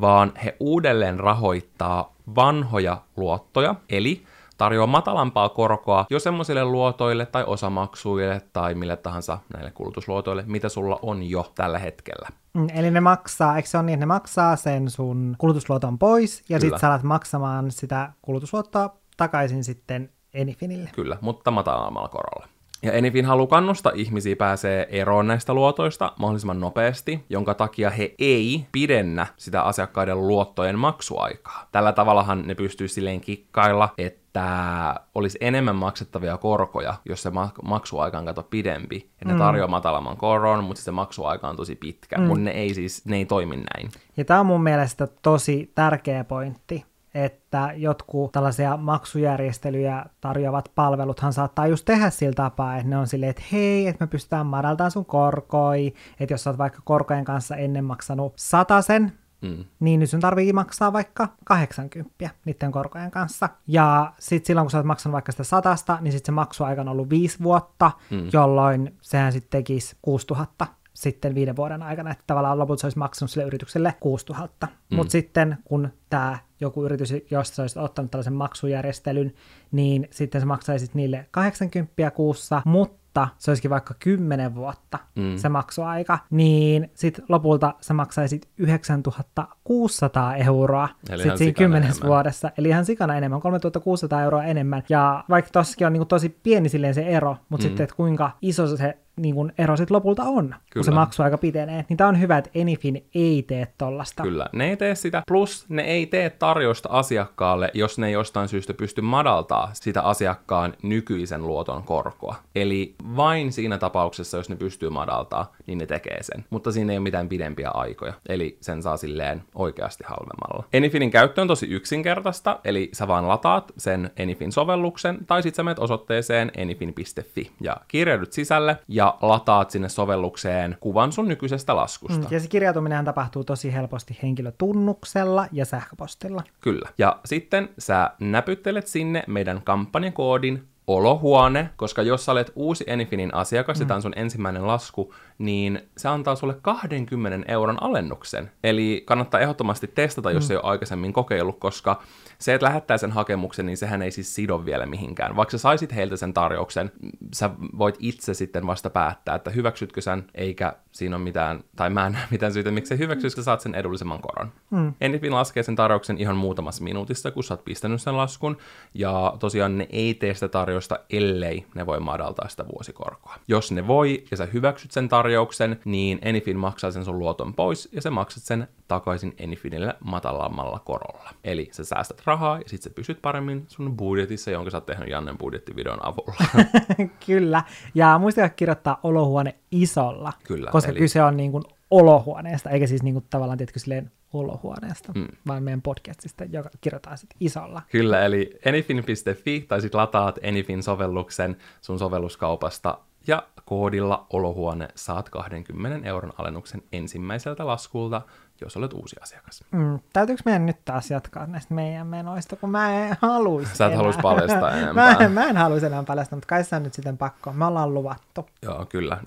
vaan he uudelleen rahoittaa vanhoja luottoja, eli tarjoaa matalampaa korkoa jo semmoisille luotoille tai osamaksuille tai mille tahansa näille kulutusluotoille, mitä sulla on jo tällä hetkellä. Mm, eli ne maksaa, eikö se ole niin, että ne maksaa sen sun kulutusluoton pois, ja sitten sä alat maksamaan sitä kulutusluottoa takaisin sitten Enifinille. Kyllä, mutta matalammalla korolla. Ja Enifin haluaa kannustaa ihmisiä pääsee eroon näistä luotoista mahdollisimman nopeasti, jonka takia he ei pidennä sitä asiakkaiden luottojen maksuaikaa. Tällä tavallahan ne pystyy silleen kikkailla, että olisi enemmän maksettavia korkoja, jos se mak- maksuaika on kato pidempi. Ja ne mm. tarjoaa matalamman koron, mutta se maksuaika on tosi pitkä. Mm. Mutta ne ei siis, ne ei toimi näin. Ja tämä on mun mielestä tosi tärkeä pointti, että jotkut tällaisia maksujärjestelyjä tarjoavat palveluthan saattaa just tehdä sillä tapaa, että ne on silleen, että hei, että me pystytään madaltamaan sun korkoi, että jos sä oot vaikka korkojen kanssa ennen maksanut sen, Mm. niin nyt sun tarvii maksaa vaikka 80 niiden korkojen kanssa. Ja sitten silloin, kun sä oot maksanut vaikka sitä satasta, niin sitten se maksuaika on ollut viisi vuotta, mm. jolloin sehän sitten tekisi 6000 sitten viiden vuoden aikana, että tavallaan lopulta se olisi maksanut sille yritykselle 6000. Mm. Mutta sitten kun tämä joku yritys, josta sä olisit ottanut tällaisen maksujärjestelyn, niin sitten se maksaisit niille 80 kuussa, mutta se olisikin vaikka 10 vuotta mm. se maksuaika, niin sitten lopulta sä maksaisit 9600 euroa Eli sit ihan siinä sikana kymmenessä enemmän. vuodessa, eli ihan sikana enemmän, 3600 euroa enemmän, ja vaikka tossakin on niinku tosi pieni silleen se ero, mutta mm. sitten, että kuinka iso se niin kun ero sitten lopulta on, Kyllä. kun se maksuaika pitenee, niin tämä on hyvä, että Enifin ei tee tollasta. Kyllä, ne ei tee sitä, plus ne ei tee tarjousta asiakkaalle, jos ne ei jostain syystä pysty madaltaa sitä asiakkaan nykyisen luoton korkoa. Eli vain siinä tapauksessa, jos ne pystyy madaltaa, niin ne tekee sen. Mutta siinä ei ole mitään pidempiä aikoja, eli sen saa silleen oikeasti halvemmalla. Enifinin käyttö on tosi yksinkertaista, eli sä vaan lataat sen Enifin sovelluksen, tai sitten sä menet osoitteeseen enifin.fi ja kirjaudut sisälle ja lataat sinne sovellukseen kuvan sun nykyisestä laskusta. Mm, Ja se kirjautuminen tapahtuu tosi helposti henkilötunnuksella ja sähköpostilla. Kyllä. Ja sitten sä näpyttelet sinne meidän kampanjakoodin olohuone, koska jos sä olet uusi Enifinin asiakas mm. ja tämä on sun ensimmäinen lasku, niin se antaa sulle 20 euron alennuksen. Eli kannattaa ehdottomasti testata, jos mm. ei ole aikaisemmin kokeillut, koska se, että lähettää sen hakemuksen, niin sehän ei siis sido vielä mihinkään. Vaikka sä saisit heiltä sen tarjouksen, sä voit itse sitten vasta päättää, että hyväksytkö sen, eikä siinä ole mitään, tai mä en näe mitään syytä, miksi sä hyväksyisit, sä saat sen edullisemman koron. Mm. Enifin laskee sen tarjouksen ihan muutamassa minuutissa, kun sä oot pistänyt sen laskun, ja tosiaan ne ei tee sitä tarjousta, ellei ne voi madaltaa sitä vuosikorkoa. Jos ne voi, ja sä hyväksyt sen tarjouksen, niin Enifin maksaa sen sun luoton pois, ja sä maksat sen takaisin Enifinille matalammalla korolla. Eli sä säästät rahaa, ja sit sä pysyt paremmin sun budjetissa, jonka sä oot tehnyt Jannen budjettivideon avulla. Kyllä. Ja muistakaa kirjoittaa olohuone isolla, Kyllä, koska eli- kyse on niin kuin olohuoneesta, eikä siis niin kuin tavallaan tietysti silleen olohuoneesta, mm. vaan meidän podcastista, joka kirjoitetaan sitten isolla. Kyllä, eli enifin.fi tai sitten lataat Enifin-sovelluksen sun sovelluskaupasta ja koodilla olohuone saat 20 euron alennuksen ensimmäiseltä laskulta, jos olet uusi asiakas. Mm. Täytyykö meidän nyt taas jatkaa näistä meidän menoista, kun mä en haluaisi Sä et enää. haluaisi paljastaa mä, enempää. en, mä en haluaisi enää paljastaa, mutta kai se on nyt sitten pakko. Me ollaan luvattu. Joo, kyllä.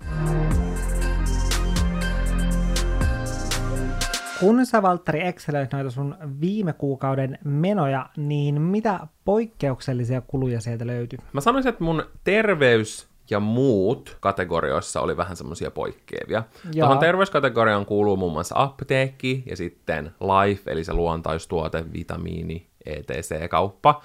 Kun sä, Valtteri, exceloit noita sun viime kuukauden menoja, niin mitä poikkeuksellisia kuluja sieltä löytyi? Mä sanoisin, että mun terveys ja muut kategorioissa oli vähän semmoisia poikkeavia. Joo. Tuohon terveyskategoriaan kuuluu muun muassa apteekki ja sitten life, eli se luontaistuote, vitamiini, ETC-kauppa.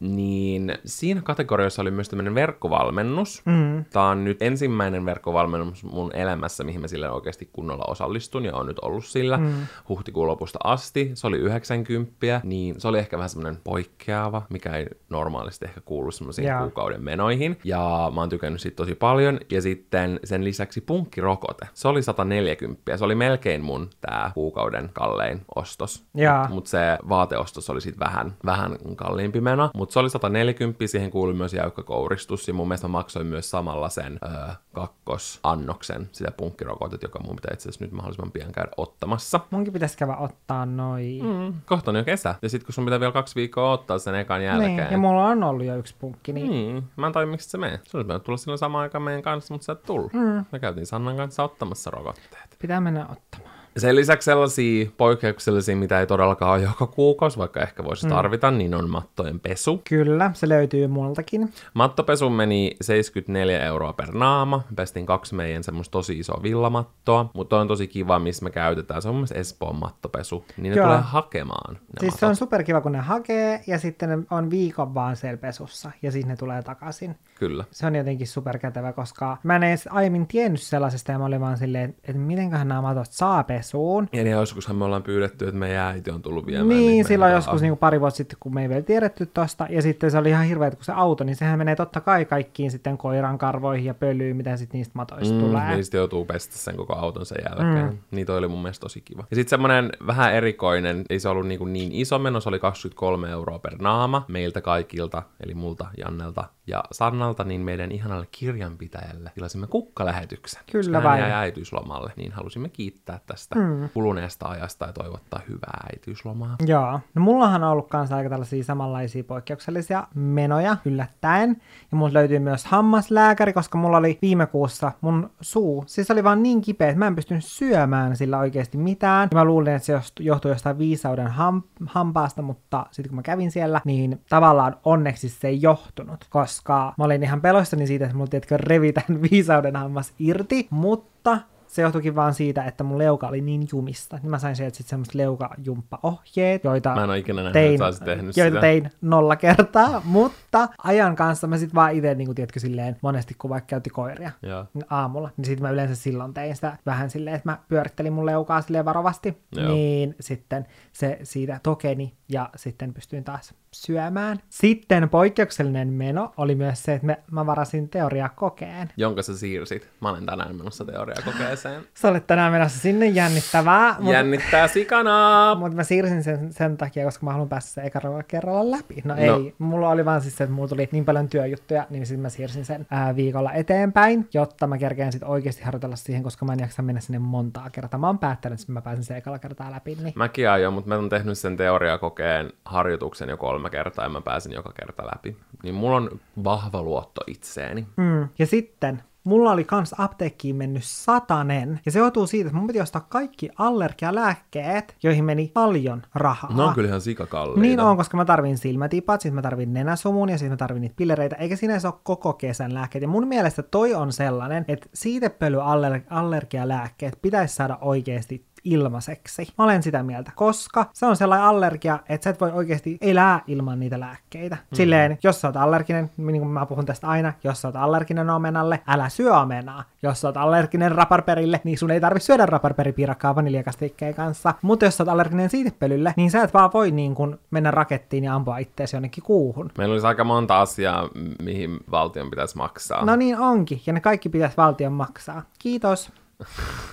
Niin siinä kategoriassa oli myös tämmöinen verkkovalmennus. Mm. Tämä on nyt ensimmäinen verkkovalmennus mun elämässä, mihin mä sille oikeasti kunnolla osallistun ja on nyt ollut sillä mm. huhtikuun lopusta asti. Se oli 90, niin se oli ehkä vähän semmoinen poikkeava, mikä ei normaalisti ehkä kuulu semmoisiin Jaa. kuukauden menoihin. Ja mä oon tykännyt siitä tosi paljon. Ja sitten sen lisäksi punkkirokote. Se oli 140. Se oli melkein mun tää kuukauden kallein ostos. Jaa. Mutta se vaateostos oli sitten vähän, vähän kalliimpi meno. Mutta se oli 140, siihen kuului myös jäykkä kouristus. Ja mun mielestä mä maksoin myös samalla sen öö, kakkosannoksen sitä punkkirokotet, joka mun pitää itse asiassa nyt mahdollisimman pian käydä ottamassa. Munkin pitäisi käydä ottaa noi. Mm. Kohta on jo kesä. Ja sitten kun sun pitää vielä kaksi viikkoa ottaa sen ekan jälkeen. Niin, ja mulla on ollut jo yksi punkki, niin Niin, mä en tajua, miksi se menee. Se olisi pitänyt tulla silloin samaan aikaan meidän kanssa, mutta sä et tullut. Mm. Me käytiin Sannan kanssa ottamassa rokotteet. pitää mennä ottamaan. Sen lisäksi sellaisia poikkeuksellisia, mitä ei todellakaan ole joka kuukausi, vaikka ehkä voisi mm. tarvita, niin on mattojen pesu. Kyllä, se löytyy multakin. Mattopesu meni 74 euroa per naama. Pestin kaksi meidän semmoista tosi isoa villamattoa, mutta on tosi kiva, missä me käytetään. Se on mun Espoon mattopesu, niin ne Joo. tulee hakemaan. Ne Siis matot. se on superkiva, kun ne hakee ja sitten ne on viikon vaan siellä pesussa ja siis ne tulee takaisin. Kyllä. Se on jotenkin superkätevä, koska mä en edes aiemmin tiennyt sellaisesta ja mä olin vaan silleen, että mitenköhän nämä matot saa pesuun. Ja niin joskushan me ollaan pyydetty, että meidän äiti on tullut viemään. Niin, niitä silloin joskus niin pari vuotta sitten, kun me ei vielä tiedetty tosta, ja sitten se oli ihan hirveä, kun se auto, niin sehän menee totta kai kaikkiin sitten koiran karvoihin ja pölyyn, mitä sitten niistä matoista Mm, tulee. niin sitten joutuu pestä sen koko auton sen jälkeen. Mm. Niin toi oli mun mielestä tosi kiva. Ja sitten semmonen vähän erikoinen, ei se ollut niin, kuin niin iso meno, se oli 23 euroa per naama meiltä kaikilta, eli multa, Jannelta ja Sannalta, niin meidän ihanalle kirjanpitäjälle tilasimme kukkalähetyksen. Kyllä vain. jäi äitiyslomalle, niin halusimme kiittää tästä mm. kuluneesta ajasta ja toivottaa hyvää äitiyslomaa. Joo. No mullahan on ollut kanssa aika tällaisia samanlaisia poikkeuksellisia menoja yllättäen. Ja mulla löytyy myös hammaslääkäri, koska mulla oli viime kuussa mun suu. Siis oli vaan niin kipeä, että mä en pystynyt syömään sillä oikeasti mitään. Ja mä luulin, että se johtui jostain viisauden ham- hampaasta, mutta sitten kun mä kävin siellä, niin tavallaan onneksi se ei johtunut, koska mä olin ihan peloissani siitä, että mulla tiedätkö revitään viisauden hammas irti, mutta se johtuikin vaan siitä, että mun leuka oli niin jumista. Niin mä sain sieltä sitten semmoiset leukajumppaohjeet, joita Mä en ole ikinä nähnyt, tein, olisit tehnyt joita sitä. tein nolla kertaa, mutta ajan kanssa mä sitten vaan itse, niin kuin tiedätkö, silleen, monesti kun vaikka käytti koiria Joo. aamulla, niin sitten mä yleensä silloin tein sitä vähän silleen, että mä pyörittelin mun leukaa silleen varovasti, Joo. niin sitten se siitä tokeni ja sitten pystyin taas syömään. Sitten poikkeuksellinen meno oli myös se, että me, mä varasin teoriakokeen. Jonka sä siirsit. Mä olen tänään menossa teoriakokeeseen. Sä olet tänään menossa sinne jännittävää, mutta Jännittää sikanaa! Mutta mä siirsin sen sen takia, koska mä haluan päästä sen ekalla kerralla läpi. No, No. ei, mulla oli vaan siis se, että mulla tuli niin paljon työjuttuja, niin sitten mä siirsin sen ää, viikolla eteenpäin, jotta mä kerkeen sitten oikeasti harjoitella siihen, koska mä en jaksa mennä sinne montaa kertaa. Mä oon päättänyt, että mä pääsen sen ekalla kertaa läpi. Niin. Mäkin aion, mutta mä oon tehnyt sen teoriakokeen harjoituksen jo kolme kertaa ja mä pääsin joka kerta läpi. Niin mulla on vahva luotto itseeni. Mm. Ja sitten mulla oli kans apteekkiin mennyt satanen, ja se johtuu siitä, että mun piti ostaa kaikki allergialääkkeet, joihin meni paljon rahaa. Ne on kyllä ihan sikakalliita. Niin on, koska mä tarvin silmätipat, sitten mä tarvin nenäsumun ja sitten mä tarvin niitä pillereitä, eikä edes ole koko kesän lääkkeet. Ja mun mielestä toi on sellainen, että siitepölyallergialääkkeet pitäisi saada oikeasti ilmaiseksi. Mä olen sitä mieltä, koska se on sellainen allergia, että sä et voi oikeasti elää ilman niitä lääkkeitä. Mm. Silleen, jos sä oot allerginen, niin kuin mä puhun tästä aina, jos sä oot allerginen omenalle, älä syö omenaa. Jos sä oot allerginen raparperille, niin sun ei tarvi syödä raparperipiirakkaa vaniljakastikkeen kanssa. Mutta jos sä oot allerginen siitepölylle, niin sä et vaan voi niin kuin mennä rakettiin ja ampua itteesi jonnekin kuuhun. Meillä olisi aika monta asiaa, mihin valtion pitäisi maksaa. No niin onkin, ja ne kaikki pitäisi valtion maksaa. Kiitos.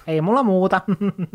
Ei mulla muuta.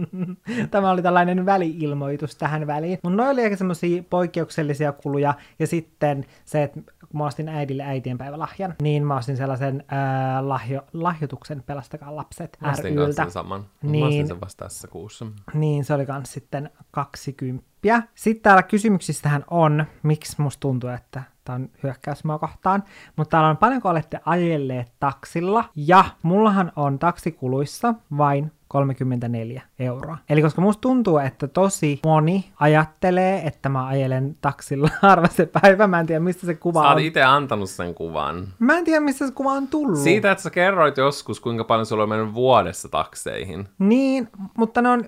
Tämä oli tällainen väliilmoitus tähän väliin. Mutta noin oli ehkä semmoisia poikkeuksellisia kuluja. Ja sitten se, että kun mä ostin äidille äitienpäivälahjan, niin mä ostin sellaisen ää, lahjo, lahjoituksen Pelastakaa lapset Mä ostin ryltä. sen saman. Niin. Mä ostin sen vasta tässä kuussa. Niin, se oli kans sitten 20. Sitten täällä kysymyksissähän on, miksi musta tuntuu, että tämä on hyökkäys mua kohtaan, mutta täällä on paljonko olette ajelleet taksilla, ja mullahan on taksikuluissa vain 34 euroa. Eli koska musta tuntuu, että tosi moni ajattelee, että mä ajelen taksilla harva se päivä, mä en tiedä mistä se kuva Sä on. itse antanut sen kuvan. Mä en tiedä mistä se kuva on tullut. Siitä, että sä kerroit joskus, kuinka paljon sulla on mennyt vuodessa takseihin. Niin, mutta ne on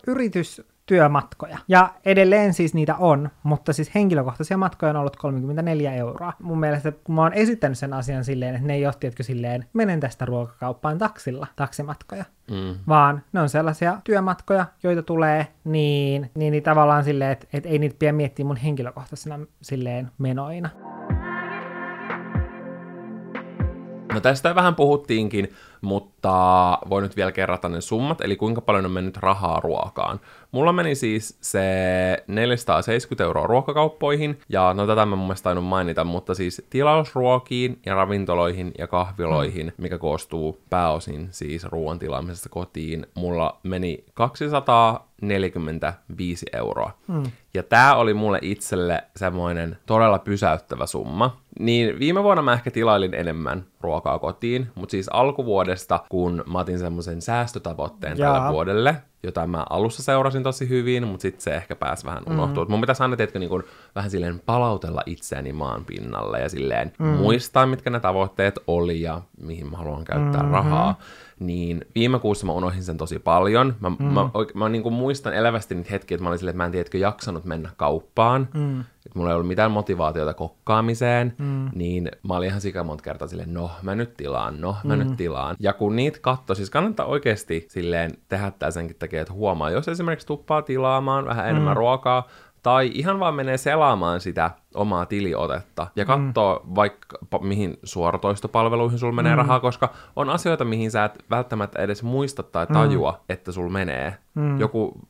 yritystyömatkoja. Ja edelleen siis niitä on, mutta siis henkilökohtaisia matkoja on ollut 34 euroa. Mun mielestä, kun mä oon esittänyt sen asian silleen, että ne ei ole, tiedätkö, silleen, menen tästä ruokakauppaan taksilla, taksimatkoja. Mm. Vaan ne on sellaisia työmatkoja, joita tulee, niin, niin, niin tavallaan silleen, että, että ei niitä pidä miettiä mun henkilökohtaisena silleen menoina. No tästä vähän puhuttiinkin, mutta voin nyt vielä kerrata ne summat, eli kuinka paljon on mennyt rahaa ruokaan. Mulla meni siis se 470 euroa ruokakauppoihin, ja no tätä mä mun mielestä tainnut mainita, mutta siis tilausruokiin ja ravintoloihin ja kahviloihin, mikä koostuu pääosin siis ruoan tilaamisesta kotiin, mulla meni 245 euroa. Mm. Ja tää oli mulle itselle semmoinen todella pysäyttävä summa. Niin viime vuonna mä ehkä tilailin enemmän ruokaa kotiin, mutta siis alkuvuodesta, kun mä otin semmoisen säästötavoitteen Jaa. tälle vuodelle, jota mä alussa seurasin tosi hyvin, mutta sitten se ehkä pääsi vähän unohtua. Mm. Mun pitäisi aina, tiedätkö, niin kun, vähän silleen palautella itseäni maan pinnalle ja silleen mm. muistaa, mitkä ne tavoitteet oli ja mihin mä haluan käyttää mm-hmm. rahaa. Niin viime kuussa mä unohdin sen tosi paljon. Mä, mm. mä, oike, mä niin kuin muistan elävästi niitä hetkiä, että mä olin silleen, että mä en tiedätkö jaksanut mennä kauppaan. Mm. Että mulla ei ollut mitään motivaatiota kokkaamiseen. Mm. Niin mä olin ihan sika monta kertaa silleen, no mä nyt tilaan, no mä mm. nyt tilaan. Ja kun niitä katto, siis kannattaa oikeasti silleen tehdä tää senkin takia, että huomaa, jos esimerkiksi tuppaa tilaamaan vähän enemmän mm. ruokaa, tai ihan vaan menee selaamaan sitä omaa tiliotetta ja katsoo mm. vaikka mihin suoratoistopalveluihin sulla menee mm. rahaa, koska on asioita, mihin sä et välttämättä edes muista tai tajua, mm. että sulla menee. Mm. Joku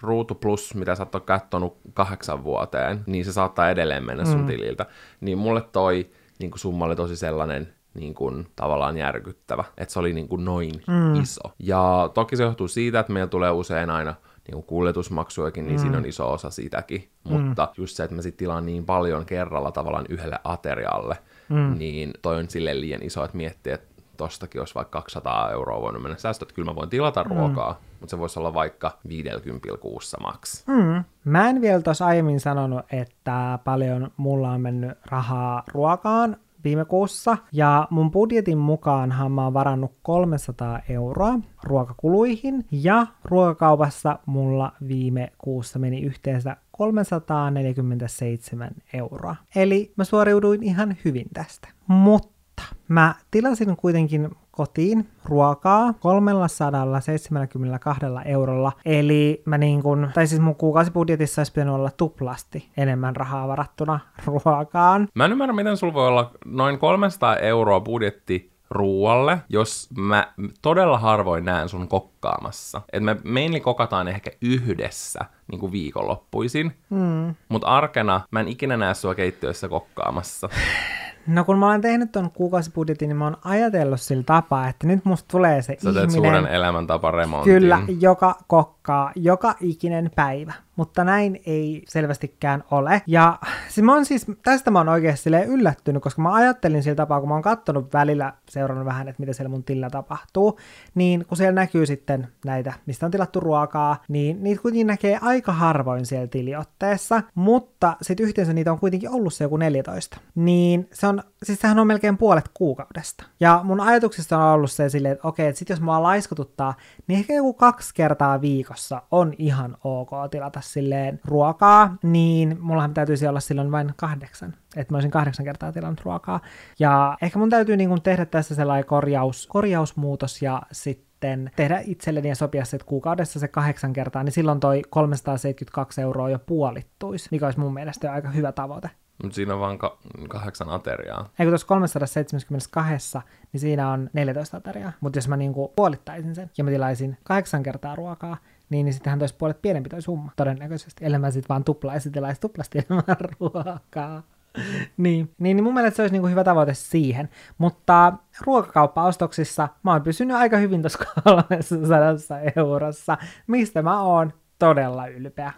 Ruutu Plus, mitä sä oot kattonut kahdeksan vuoteen, niin se saattaa edelleen mennä sun mm. tililtä. Niin mulle toi niin summa oli tosi sellainen, niin kuin, tavallaan järkyttävä, että se oli niin kuin noin mm. iso. Ja toki se johtuu siitä, että meillä tulee usein aina niin kuin kuljetusmaksujakin, niin mm. siinä on iso osa sitäkin. Mm. Mutta just se, että mä sit tilaan niin paljon kerralla tavallaan yhdelle aterialle, mm. niin toi on sille liian iso, että miettii, että tostakin olisi vaikka 200 euroa voinut mennä säästöt. Kyllä mä voin tilata mm. ruokaa, mutta se voisi olla vaikka 50 kuussa maks. Mm. Mä en vielä tuossa aiemmin sanonut, että paljon mulla on mennyt rahaa ruokaan viime kuussa, ja mun budjetin mukaanhan mä oon varannut 300 euroa ruokakuluihin, ja ruokakaupassa mulla viime kuussa meni yhteensä 347 euroa. Eli mä suoriuduin ihan hyvin tästä. Mutta mä tilasin kuitenkin kotiin ruokaa 372 eurolla, eli mä niin kun, tai siis mun kuukausibudjetissa olisi pitänyt olla tuplasti enemmän rahaa varattuna ruokaan. Mä en ymmärrä, miten sulla voi olla noin 300 euroa budjetti ruualle, jos mä todella harvoin näen sun kokkaamassa. Et me mainly kokataan ehkä yhdessä niin kuin viikonloppuisin, mm. mutta arkena mä en ikinä näe sua keittiössä kokkaamassa. No kun mä olen tehnyt ton kuukausibudjetin, niin mä oon ajatellut sillä tapaa, että nyt musta tulee se Sä ihminen... suuren elämäntaparemontin. Kyllä, joka kokkaa joka ikinen päivä. Mutta näin ei selvästikään ole. Ja siis mä oon siis, tästä mä oon oikeasti yllättynyt, koska mä ajattelin sillä tapaa, kun mä oon kattonut välillä, seurannut vähän, että mitä siellä mun tillä tapahtuu, niin kun siellä näkyy sitten näitä, mistä on tilattu ruokaa, niin niitä kuitenkin näkee aika harvoin siellä tiliotteessa, mutta sitten yhteensä niitä on kuitenkin ollut se joku 14. Niin se on, siis sehän on melkein puolet kuukaudesta. Ja mun ajatuksista on ollut se silleen, että okei, että sit jos mua laiskotuttaa, niin ehkä joku kaksi kertaa viikossa on ihan ok tilata silleen ruokaa, niin mullahan täytyisi olla silloin vain kahdeksan. Että mä olisin kahdeksan kertaa tilannut ruokaa. Ja ehkä mun täytyy niin kun tehdä tässä sellainen korjaus, korjausmuutos ja sitten tehdä itselleni ja sopia se, että kuukaudessa se kahdeksan kertaa, niin silloin toi 372 euroa jo puolittuisi, mikä olisi mun mielestä jo aika hyvä tavoite. Mutta siinä on vaan ka- kahdeksan ateriaa. Eikö tuossa 372, niin siinä on 14 ateriaa. Mutta jos mä niinku puolittaisin sen ja mä tilaisin kahdeksan kertaa ruokaa, niin, niin sittenhän toisi puolet pienempi toi summa, todennäköisesti. Ellei mä sitten vaan tuplaisi tilaisi tuplasti enemmän ruokaa. niin, niin, niin mun mielestä se olisi niinku hyvä tavoite siihen. Mutta ruokakauppaostoksissa mä oon pysynyt aika hyvin tuossa 300 eurossa, mistä mä oon todella ylpeä.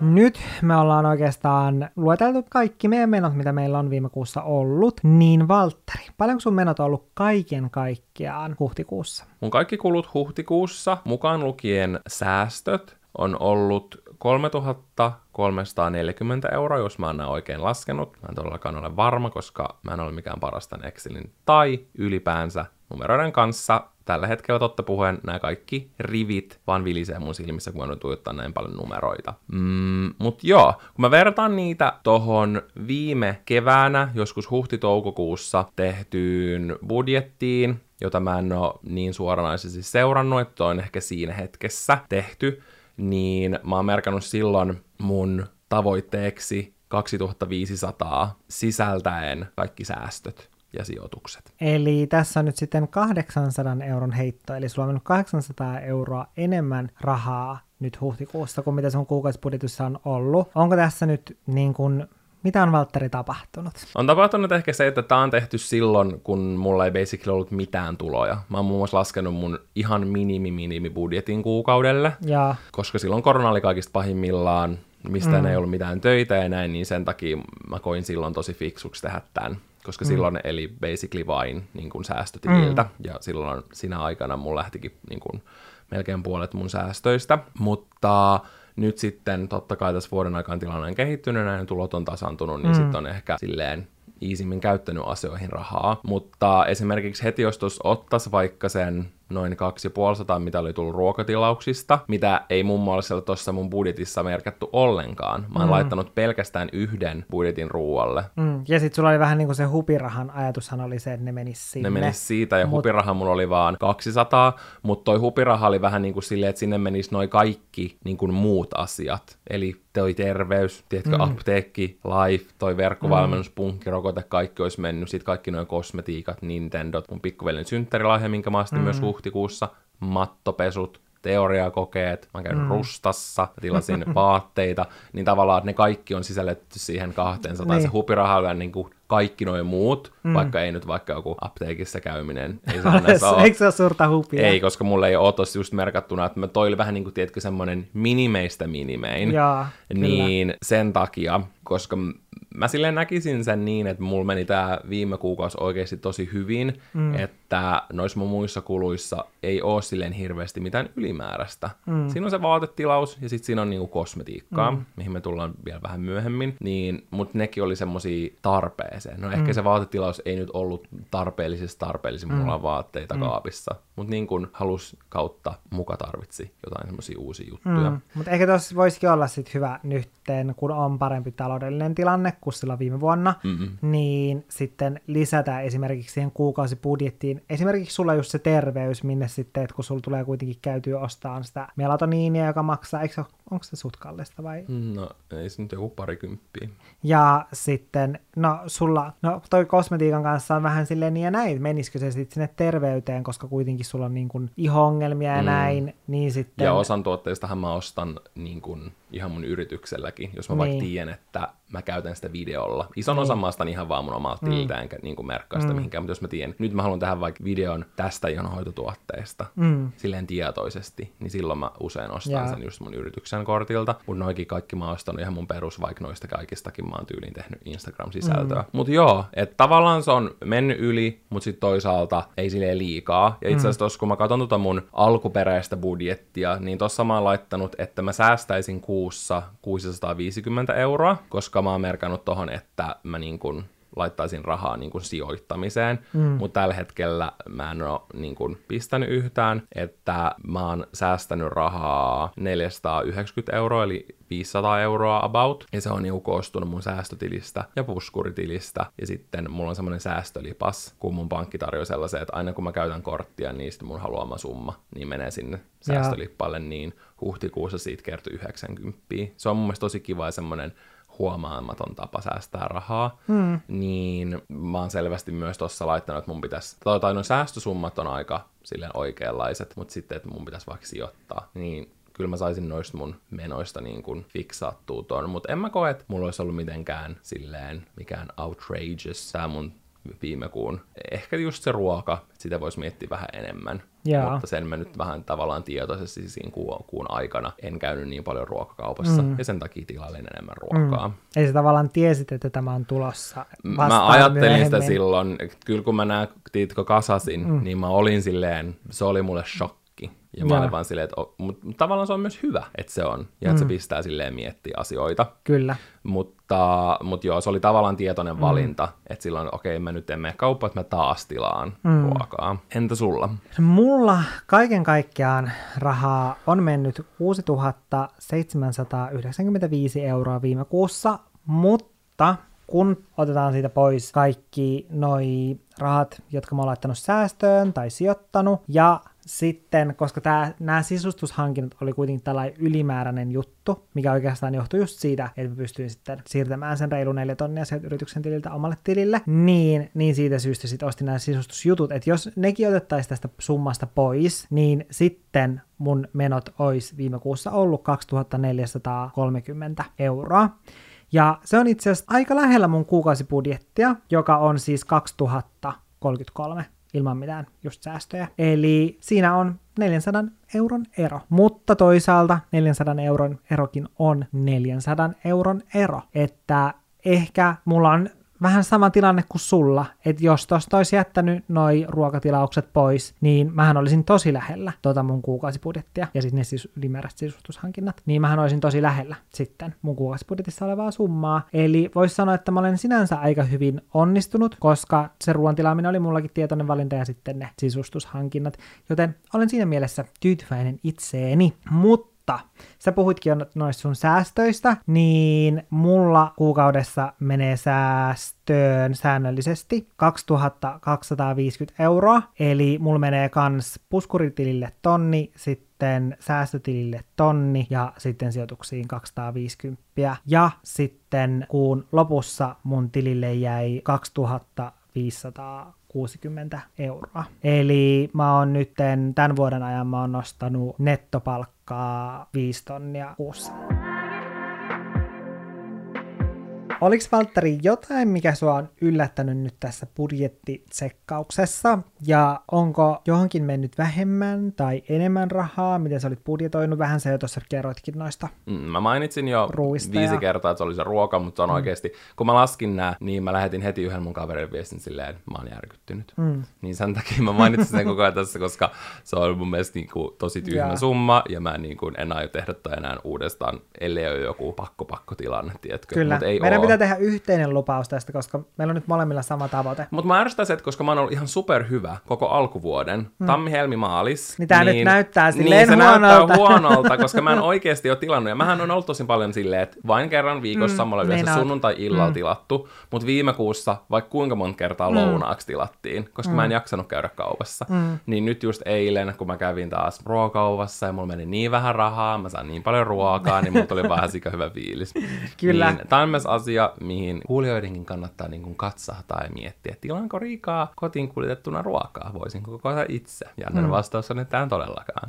Nyt me ollaan oikeastaan lueteltu kaikki meidän menot, mitä meillä on viime kuussa ollut. Niin Valtteri, paljonko sun menot on ollut kaiken kaikkiaan huhtikuussa? Mun kaikki kulut huhtikuussa, mukaan lukien säästöt, on ollut 3340 euroa, jos mä oon oikein laskenut. Mä en todellakaan ole varma, koska mä en ole mikään parastan Excelin tai ylipäänsä numeroiden kanssa tällä hetkellä totta puheen nämä kaikki rivit vaan vilisee mun silmissä, kun mä tuijottaa näin paljon numeroita. Mm, mut joo, kun mä vertaan niitä tohon viime keväänä, joskus huhti-toukokuussa tehtyyn budjettiin, jota mä en oo niin suoranaisesti seurannut, että on ehkä siinä hetkessä tehty, niin mä oon merkannut silloin mun tavoitteeksi 2500 sisältäen kaikki säästöt ja sijoitukset. Eli tässä on nyt sitten 800 euron heitto, eli sulla on mennyt 800 euroa enemmän rahaa nyt huhtikuussa kuin mitä sun kuukausibudjetissa on ollut. Onko tässä nyt niin kuin mitä on Valtteri tapahtunut? On tapahtunut ehkä se, että tämä on tehty silloin, kun mulla ei basically ollut mitään tuloja. Mä oon muun muassa laskenut mun ihan minimi minimi budjetin kuukaudelle. Ja. Koska silloin korona oli kaikista pahimmillaan mistä mm. ei ollut mitään töitä ja näin, niin sen takia mä koin silloin tosi fiksuksi tehdä tämän koska mm. silloin eli basically vain niin kuin säästötililtä, mm. ja silloin siinä aikana mun lähtikin niin kuin, melkein puolet mun säästöistä, mutta nyt sitten totta kai tässä vuoden aikana tilanne on kehittynyt, näin tulot on tasantunut, niin mm. sitten on ehkä silleen iisimmin käyttänyt asioihin rahaa. Mutta esimerkiksi heti jos tuossa ottaisi vaikka sen noin 250, mitä oli tullut ruokatilauksista, mitä ei muun muassa tuossa mun budjetissa merkattu ollenkaan. Mä oon mm. laittanut pelkästään yhden budjetin ruualle. Mm. Ja sitten sulla oli vähän niin kuin se hupirahan ajatushan oli se, että ne menis sinne. Ne menis siitä, ja Mut... hupiraha mulla oli vaan 200, mutta toi hupiraha oli vähän niin kuin silleen, että sinne menis noin kaikki niin kuin muut asiat. Eli toi terveys, tiedätkö, mm. apteekki, life, toi verkkovalmennus, mm. punkkirokote, kaikki olisi mennyt. Sitten kaikki noin kosmetiikat, Nintendo, mun pikkuveljen synttärilahja, minkä mä astin mm. myös huhtikuussa, mattopesut, teoriakokeet, mä käyn mm. rustassa, tilasin vaatteita, niin tavallaan ne kaikki on sisälletty siihen 200. Niin. Se hupiraha niin kuin kaikki noin muut, mm. vaikka ei nyt vaikka joku apteekissa käyminen. Ei se ole. Eikö se ole suurta hupia? Ei, koska mulle ei ole tossa just merkattuna, että mä toi vähän niin kuin, tiedätkö, semmoinen minimeistä minimein. Jaa, niin kyllä. sen takia, koska mä silleen näkisin sen niin, että mulla meni tää viime kuukausi oikeasti tosi hyvin, mm. että noissa mun muissa kuluissa ei oo silleen hirveästi mitään ylimääräistä. Mm. Siinä on se vaatetilaus ja sitten siinä on niinku kosmetiikkaa, mm. mihin me tullaan vielä vähän myöhemmin, niin, mutta nekin oli semmosia tarpeeseen. No ehkä mm. se vaatetilaus ei nyt ollut tarpeellisista tarpeellisin, mm. mulla on vaatteita mm. kaapissa, mutta niin kuin halus kautta muka tarvitsi jotain semmoisia uusia juttuja. Mm. Mutta ehkä tuossa voisikin olla sitten hyvä nytten, kun on parempi taloudellinen tilanne kuin sillä viime vuonna, Mm-mm. niin sitten lisätä esimerkiksi siihen kuukausibudjettiin, esimerkiksi sulla just se terveys, minne sitten, että kun sulla tulee kuitenkin käytyä ostaa sitä melatoniinia, joka maksaa, eikö se, onko se sut kallista vai? No ei se nyt joku parikymppiä. Ja sitten, no sulla, no toi kosmetiikan kanssa on vähän silleen niin ja näin, menisikö se sitten sinne terveyteen, koska kuitenkin sulla on niin kuin iho-ongelmia ja mm. näin, niin sitten... Ja osan tuotteistahan mä ostan niin kuin ihan mun yritykselläkin, jos mä niin. vaikka tiedän, että mä käytän sitä videolla. Ison niin. osan mä ostan ihan vaan mun omalta mm. tililtä, enkä niin kuin merkkaa sitä mm. mihinkään, mutta jos mä tiedän, nyt mä haluan tehdä vaikka videon tästä ihan hoitotuotteesta, mm. silleen tietoisesti, niin silloin mä usein ostan yeah. sen just mun yrityksen kortilta, mutta noikin kaikki mä ostan ihan mun perus, vaikka noista kaikistakin mä oon tyyliin tehnyt Instagram-sisältöä. Mm. Mutta joo, että tavallaan se on mennyt yli, mutta sitten toisaalta ei silleen liikaa. Ja itse asiassa mm. tossa, kun mä katson tota mun alkuperäistä budjettia, niin tossa mä oon laittanut, että mä säästäisin ku kuussa 650 euroa, koska mä oon merkannut tohon, että mä niin kun laittaisin rahaa niin kuin sijoittamiseen, mm. mutta tällä hetkellä mä en ole niin kuin pistänyt yhtään, että mä oon säästänyt rahaa 490 euroa, eli 500 euroa about, ja se on niinku koostunut mun säästötilistä ja puskuritilistä, ja sitten mulla on semmoinen säästölipas, kun mun pankki tarjoaa sellaisen, että aina kun mä käytän korttia, niin sitten mun haluama summa, niin menee sinne säästölippalle, niin huhtikuussa siitä kertoo 90. Se on mun mielestä tosi kiva ja semmoinen huomaamaton tapa säästää rahaa, mm. niin mä oon selvästi myös tuossa laittanut, että mun pitäisi, tai, tai no säästösummat on aika silleen oikeanlaiset, mutta sitten, että mun pitäisi vaikka sijoittaa, niin kyllä mä saisin noista mun menoista niin kuin fiksaattua ton, mutta en mä koe, että mulla olisi ollut mitenkään silleen mikään outrageous sää mun viime kuun. Ehkä just se ruoka, että sitä voisi miettiä vähän enemmän. Jaa. Mutta sen mä nyt vähän tavallaan tietoisesti siinä kuun, kuun aikana en käynyt niin paljon ruokakaupassa mm. ja sen takia tilailin enemmän ruokaa. Mm. Eli sä tavallaan tiesit, että tämä on tulossa Mä ajattelin myöhemmin. sitä silloin, kyllä kun mä näin, tiitkö, kasasin, mm. niin mä olin silleen, se oli mulle shock ja mä olin vaan silleen, että mutta tavallaan se on myös hyvä, että se on, ja mm. että se pistää silleen miettiä asioita. Kyllä. Mutta, mutta joo, se oli tavallaan tietoinen mm. valinta, että silloin, okei, okay, mä nyt en mene kauppaan, että mä taas tilaan mm. ruokaa. Entä sulla? Mulla kaiken kaikkiaan rahaa on mennyt 6795 euroa viime kuussa, mutta kun otetaan siitä pois kaikki noi rahat, jotka mä oon laittanut säästöön tai sijoittanut, ja sitten, koska nämä sisustushankinnat oli kuitenkin tällainen ylimääräinen juttu, mikä oikeastaan johtui just siitä, että pystyin sitten siirtämään sen reilu neljä tonnia sieltä yrityksen tililtä omalle tilille, niin, niin siitä syystä sitten ostin nämä sisustusjutut, että jos nekin otettaisiin tästä summasta pois, niin sitten mun menot olisi viime kuussa ollut 2430 euroa. Ja se on itse asiassa aika lähellä mun kuukausibudjettia, joka on siis 2033 ilman mitään just säästöjä. Eli siinä on 400 euron ero. Mutta toisaalta 400 euron erokin on 400 euron ero. Että ehkä mulla on vähän sama tilanne kuin sulla, että jos tosta olisi jättänyt noi ruokatilaukset pois, niin mähän olisin tosi lähellä tota mun kuukausibudjettia, ja sitten ne siis ylimääräiset sisustushankinnat, niin mähän olisin tosi lähellä sitten mun kuukausibudjetissa olevaa summaa. Eli voisi sanoa, että mä olen sinänsä aika hyvin onnistunut, koska se ruoan tilaaminen oli mullakin tietoinen valinta ja sitten ne sisustushankinnat, joten olen siinä mielessä tyytyväinen itseeni. Mutta mutta sä puhuitkin jo noista sun säästöistä, niin mulla kuukaudessa menee säästöön säännöllisesti 2250 euroa, eli mulla menee kans puskuritilille tonni, sitten säästötilille tonni ja sitten sijoituksiin 250. Ja sitten kuun lopussa mun tilille jäi 2500 60 euroa. Eli mä oon nyt tämän vuoden ajan mä oon nostanut nettopalkkaa 5 tonnia kuussa. Oliko Valtteri jotain, mikä sua on yllättänyt nyt tässä budjettitsekkauksessa? Ja onko johonkin mennyt vähemmän tai enemmän rahaa? Miten sä olit budjetoinut? Vähän se jo tuossa kerroitkin noista mm, Mä mainitsin jo ruuista viisi ja... kertaa, että se oli se ruoka, mutta on mm. oikeasti, kun mä laskin nää, niin mä lähetin heti yhden mun kaverin viestin silleen, että mä oon järkyttynyt. Mm. Niin sen takia mä mainitsin sen koko ajan tässä, koska se on mun mielestä niin kuin, tosi tyhmä yeah. summa, ja mä niin kuin, en aio tehdä toi enää uudestaan, ellei ole joku pakko-pakko-tilanne, tiedätkö? Kyllä, Mut ei meidän. Pitää tehdä yhteinen lupaus tästä, koska meillä on nyt molemmilla sama tavoite. Mutta mä ärsytän se, että koska mä oon ollut ihan superhyvä koko alkuvuoden, mm. tammi, helmi, maalis. Niin tää nyt näyttää silleen niin, se huonolta. näyttää huonolta, koska mä en oikeasti ole tilannut. Ja mähän on ollut tosi paljon silleen, että vain kerran viikossa mm, mulla yleensä niin sunnuntai-illalla Mm. tilattu, mutta viime kuussa vaikka kuinka monta kertaa lounaaksi tilattiin, koska mä en jaksanut käydä kaupassa. Mm. Niin nyt just eilen, kun mä kävin taas ruokauvassa ja mulla meni niin vähän rahaa, mä sain niin paljon ruokaa, niin mulla tuli vähän sika hyvä fiilis. Kyllä. Niin, tämä on myös asia, mihin kuulijoidenkin kannattaa niin kuin katsahtaa ja miettiä, että tilanko riikaa kotiin kuljetettuna ruokaa, voisinko kokoa itse? Ja mm. vastaus on, että en todellakaan.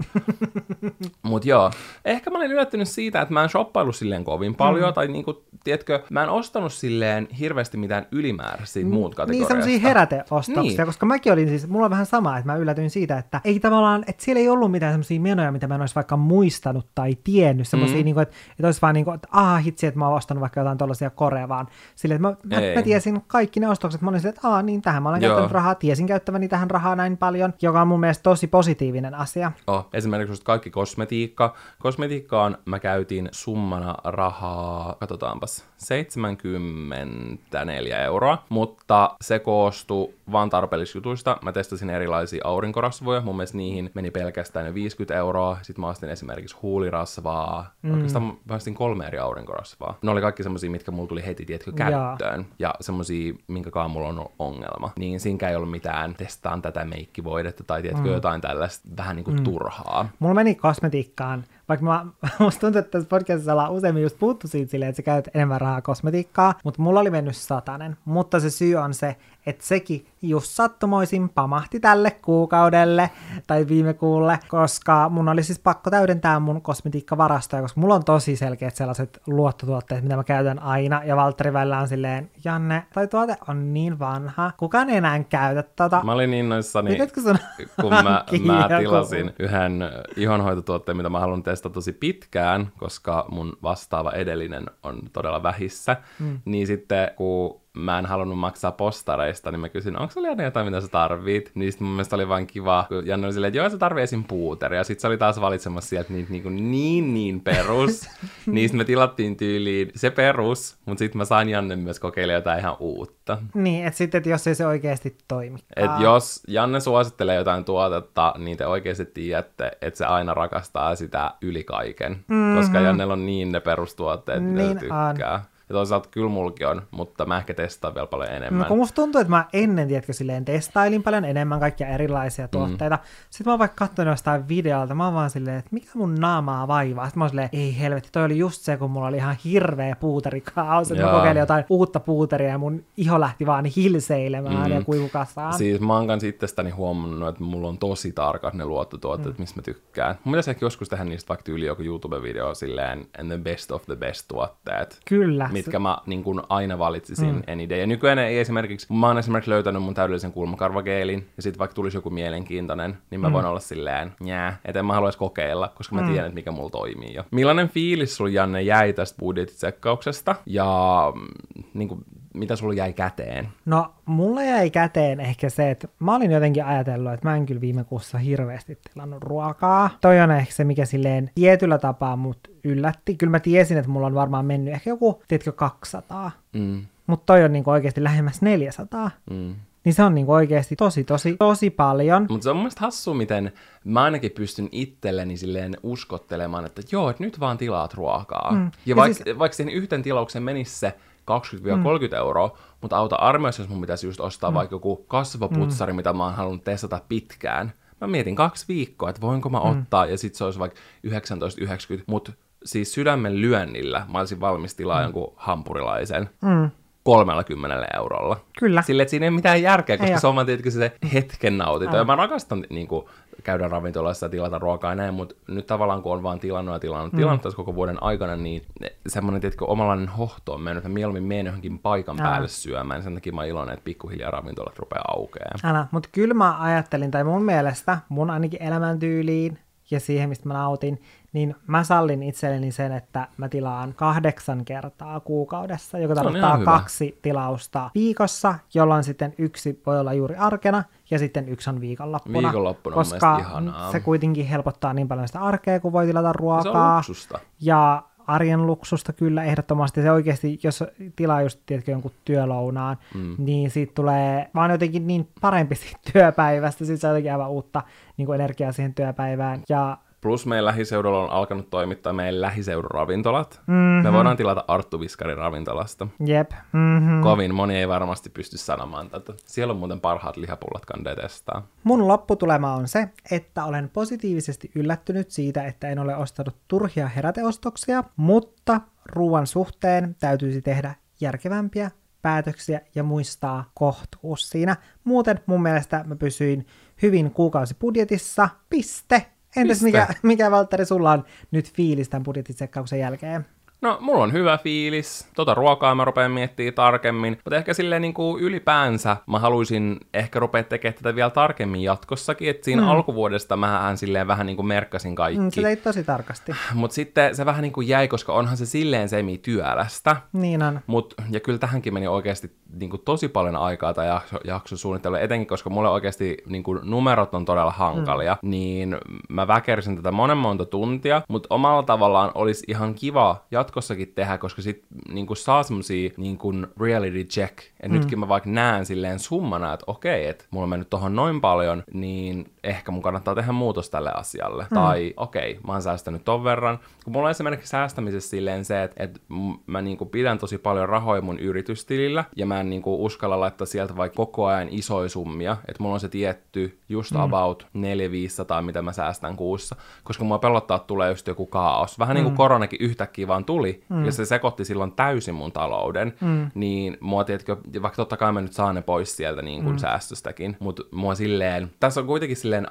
Mut joo, ehkä mä olin yllättynyt siitä, että mä en shoppailu silleen kovin paljon, mm. tai niinku, tiedätkö, mä en ostanut silleen hirveästi mitään ylimääräistä siitä muut Niin kategoriasta. semmoisia heräteostoksia, Niin. koska mäkin olin siis, mulla on vähän sama, että mä yllätyin siitä, että ei tavallaan, että siellä ei ollut mitään semmoisia menoja, mitä mä en olisi vaikka muistanut tai tiennyt, semmoisia, mm. niin kuin, että, että olisi vaan niin kuin, että aha hitsi, että mä oon ostanut vaikka jotain tuollaisia korea, vaan silleen, että mä, mä, mä, tiesin kaikki ne ostokset, mä olin silleen, että aa niin, tähän mä olen Joo. käyttänyt rahaa, tiesin käyttäväni tähän rahaa näin paljon, joka on mun mielestä tosi positiivinen asia. Oh, esimerkiksi just kaikki kosmetiikka. Kosmetiikkaan mä käytin summana rahaa, katsotaanpas, 74 euroa, mutta se koostui vaan tarpeellisjutuista. Mä testasin erilaisia aurinkorasvoja, mun mielestä niihin meni pelkästään jo 50 euroa. Sitten mä ostin esimerkiksi huulirasvaa, mm. oikeastaan mä ostin kolme eri aurinkorasvaa. Ne oli kaikki semmosia, mitkä mulla tuli heti, tiedätkö, Jaa. käyttöön. Ja semmosia, minkä kanssa mulla on ongelma. Niin siinäkään ei ollut mitään testaan tätä meikkivoidetta tai tiedätkö, mm. jotain tällaista vähän niinku mm. turhaa. Mulla meni kosmetiikkaan, vaikka mä, musta tuntuu, että tässä podcastissa ollaan useimmin just puhuttu siitä silleen, että sä käyt enemmän rahaa kosmetiikkaa, mutta mulla oli mennyt satanen. Mutta se syy on se, että sekin just sattumoisin pamahti tälle kuukaudelle tai viime kuulle, koska mun oli siis pakko täydentää mun kosmetiikkavarastoja, koska mulla on tosi selkeät sellaiset luottotuotteet, mitä mä käytän aina, ja Valtteri välillä on silleen, Janne, toi tuote on niin vanha, kukaan ei enää käytä tota. Mä olin innoissani, sun kun mä, mä tilasin yhden ihonhoitotuotteen, mitä mä haluan testata tosi pitkään, koska mun vastaava edellinen on todella vähissä. Mm. Niin sitten kun mä en halunnut maksaa postareista, niin mä kysyin, onko sulla Janne jotain, mitä sä tarvit? Niin sitten mun mielestä oli vaan kiva, kun Janne oli silleen, että joo, sä tarvii esim. puuteria. Ja sitten se oli taas valitsemassa sieltä niitä niin, niin, niin, niin perus. niin sitten me tilattiin tyyliin se perus, mutta sitten mä sain Janne myös kokeilla jotain ihan uutta. Niin, että sitten, että jos ei se oikeasti toimi. Et jos Janne suosittelee jotain tuotetta, niin te oikeasti tiedätte, että se aina rakastaa sitä yli kaiken. Mm-hmm. Koska Jannella on niin ne perustuotteet, mitä Niin se tykkää. Ja toisaalta kyllä mulki on, mutta mä ehkä testaan vielä paljon enemmän. No, kun musta tuntuu, että mä ennen, tiedätkö, silleen testailin paljon enemmän kaikkia erilaisia tuotteita. Mm. Sitten mä oon vaikka katsonut jostain videolta, mä oon vaan silleen, että mikä mun naamaa vaivaa. Sitten mä oon silleen, ei helvetti, toi oli just se, kun mulla oli ihan hirveä puuterikaus. Että mä kokeilin jotain uutta puuteria ja mun iho lähti vaan hilseilemään mm. ja kuivukasaan. Siis mä oon kans itsestäni huomannut, että mulla on tosi tarkat ne luottotuotteet, mm. mistä mä tykkään. Mun pitäisi ehkä joskus tehdä niistä vaikka tyyli joku YouTube-video silleen, and the best of the best tuotteet. Kyllä, mitkä mä niin kuin aina valitsisin mm. any day. Ja nykyään ei esimerkiksi, mä oon esimerkiksi löytänyt mun täydellisen kulmakarvageelin, ja sitten vaikka tulisi joku mielenkiintoinen, niin mä mm. voin olla silleen, jää, että en mä haluaisi kokeilla, koska mä mm. tiedän, että mikä mulla toimii jo. Millainen fiilis sulla, Janne, jäi tästä budjetitsekkauksesta? Ja mm, niin kuin, mitä sulla jäi käteen? No, mulla jäi käteen ehkä se, että mä olin jotenkin ajatellut, että mä en kyllä viime kuussa hirveästi tilannut ruokaa. Toi on ehkä se, mikä silleen tietyllä tapaa mut yllätti. Kyllä mä tiesin, että mulla on varmaan mennyt ehkä joku, tiedätkö, 200. Mm. Mutta toi on niinku oikeasti lähemmäs 400. Mm. Niin se on niinku oikeasti tosi, tosi, tosi paljon. Mutta se on mun mielestä hassu, miten mä ainakin pystyn itselleni silleen uskottelemaan, että joo, että nyt vaan tilaat ruokaa. Mm. Ja, ja vaikka siis... vaik siihen yhten tilaukseen menisi se 20-30 mm. euroa, mutta auta armeijassa, jos mun pitäisi just ostaa mm. vaikka joku kasvoputsari, mm. mitä mä oon halunnut testata pitkään. Mä mietin kaksi viikkoa, että voinko mä mm. ottaa, ja sit se olisi vaikka 19,90, mutta siis sydämen lyönnillä mä olisin valmis tilaa mm. jonkun hampurilaisen. Mm. 30 eurolla. Kyllä. Sille, että siinä ei mitään järkeä, koska ei se on vaan se hetken nautinto. Ja mä rakastan niin kuin, käydä ravintolassa ja tilata ruokaa ja näin, mutta nyt tavallaan kun on vaan tilannut ja tilannut, mm. tilannut tässä koko vuoden aikana, niin semmoinen, tietkö, omalainen hohto on mennyt, että mieluummin menen johonkin paikan Älä. päälle syömään. Sen takia mä iloinen, että pikkuhiljaa ravintolat rupeaa aukeamaan. Älä, mutta kyllä mä ajattelin, tai mun mielestä, mun ainakin elämäntyyliin ja siihen, mistä mä nautin, niin mä sallin itselleni sen, että mä tilaan kahdeksan kertaa kuukaudessa, joka tarkoittaa kaksi tilausta viikossa, jolloin sitten yksi voi olla juuri arkena ja sitten yksi on viikonloppuna. Viikonloppuna koska on ihanaa. se kuitenkin helpottaa niin paljon sitä arkea, kun voi tilata ruokaa. Se on Ja arjen luksusta kyllä ehdottomasti. Se oikeasti, jos tilaa just tiedätkö, jonkun työlounaan, mm. niin siitä tulee vaan jotenkin niin parempi siitä työpäivästä. On jotenkin aivan uutta niin kuin energiaa siihen työpäivään. Ja Plus meidän lähiseudulla on alkanut toimittaa meidän lähiseudun ravintolat. Mm-hmm. Me voidaan tilata Arttu Viskarin ravintolasta. Jep. Mm-hmm. Kovin moni ei varmasti pysty sanomaan tätä. Siellä on muuten parhaat lihapullat kandee testaa. Mun lopputulema on se, että olen positiivisesti yllättynyt siitä, että en ole ostanut turhia heräteostoksia, mutta ruoan suhteen täytyisi tehdä järkevämpiä päätöksiä ja muistaa kohtuus siinä. Muuten mun mielestä mä pysyin hyvin kuukausibudjetissa. Piste! Entäs mikä, mikä Valtteri sulla on nyt fiilis tämän budjettitsekkauksen jälkeen? No, mulla on hyvä fiilis. Tota ruokaa mä rupean miettimään tarkemmin. Mutta ehkä silleen niin kuin ylipäänsä mä haluaisin ehkä rupea tekemään tätä vielä tarkemmin jatkossakin. Että siinä mm. alkuvuodesta mä silleen vähän niin kuin merkkasin kaikki. Mm, se teit tosi tarkasti. Mutta sitten se vähän niin kuin jäi, koska onhan se silleen semi-työlästä. Niin on. Mut, ja kyllä tähänkin meni oikeasti niin kuin tosi paljon aikaa tai jakso, jakso suunnittelu, etenkin koska mulle oikeasti niin kuin numerot on todella hankalia, mm. niin mä väkersin tätä monen monta tuntia, mutta omalla tavallaan olisi ihan kiva jatkossakin tehdä, koska sit niin kuin saa semmosia niin kuin reality check, ja mm. nytkin mä vaikka näen silleen summana, että okei, että mulla on mennyt tohon noin paljon, niin ehkä mun kannattaa tehdä muutos tälle asialle. Mm. Tai okei, mä oon säästänyt ton verran. Kun mulla on esimerkiksi säästämisessä silleen se, että, että mä niinku pidän tosi paljon rahoja mun yritystilillä, ja mä en niinku uskalla laittaa sieltä vaikka koko ajan isoja summia, että mulla on se tietty just mm. about 400-500, mitä mä säästän kuussa, koska mua pelottaa, että tulee just joku kaos. Vähän mm. niin kuin koronakin yhtäkkiä vaan tuli, mm. ja se sekoitti silloin täysin mun talouden, mm. niin mua tiedätkö, vaikka totta kai mä nyt saan ne pois sieltä niin kuin mm. säästöstäkin, mutta mua silleen, tässä on kuitenkin silleen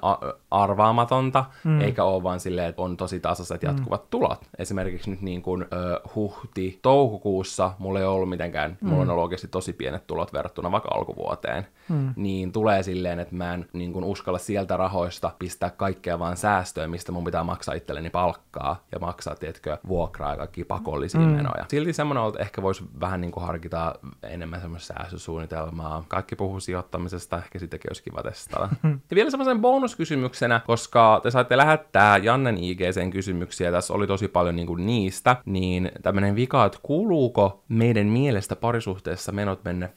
arvaamatonta, mm. eikä ole vaan silleen, että on tosi tasaiset mm. jatkuvat mm. tulot. Esimerkiksi nyt niin kuin ö, huhti, toukokuussa mulla ei ollut mitenkään, mm. mulla on ollut oikeasti tosi pienet tulot verrattuna vaikka alkuvuoteen, mm. niin tulee silleen, että mä en niin kuin uskalla sieltä rahoista pistää kaikkea vaan säästöön, mistä mun pitää maksaa itselleni palkkaa ja maksaa, tiedätkö, vuokraa ja kaikki pakollisia mm. menoja. Silti semmoinen että ehkä voisi vähän niin kuin harkita enemmän semmoista säästösuunnitelmaa. Kaikki puhuu sijoittamisesta, ehkä sitäkin olisi kiva testata. ja vielä semmoisen bonuskysymyksenä, koska te saitte lähettää Jannen IGCen kysymyksiä, tässä oli tosi paljon niin kuin niistä, niin tämmöinen vika, että kuuluuko meidän mielestä parisuhteessa menot mennä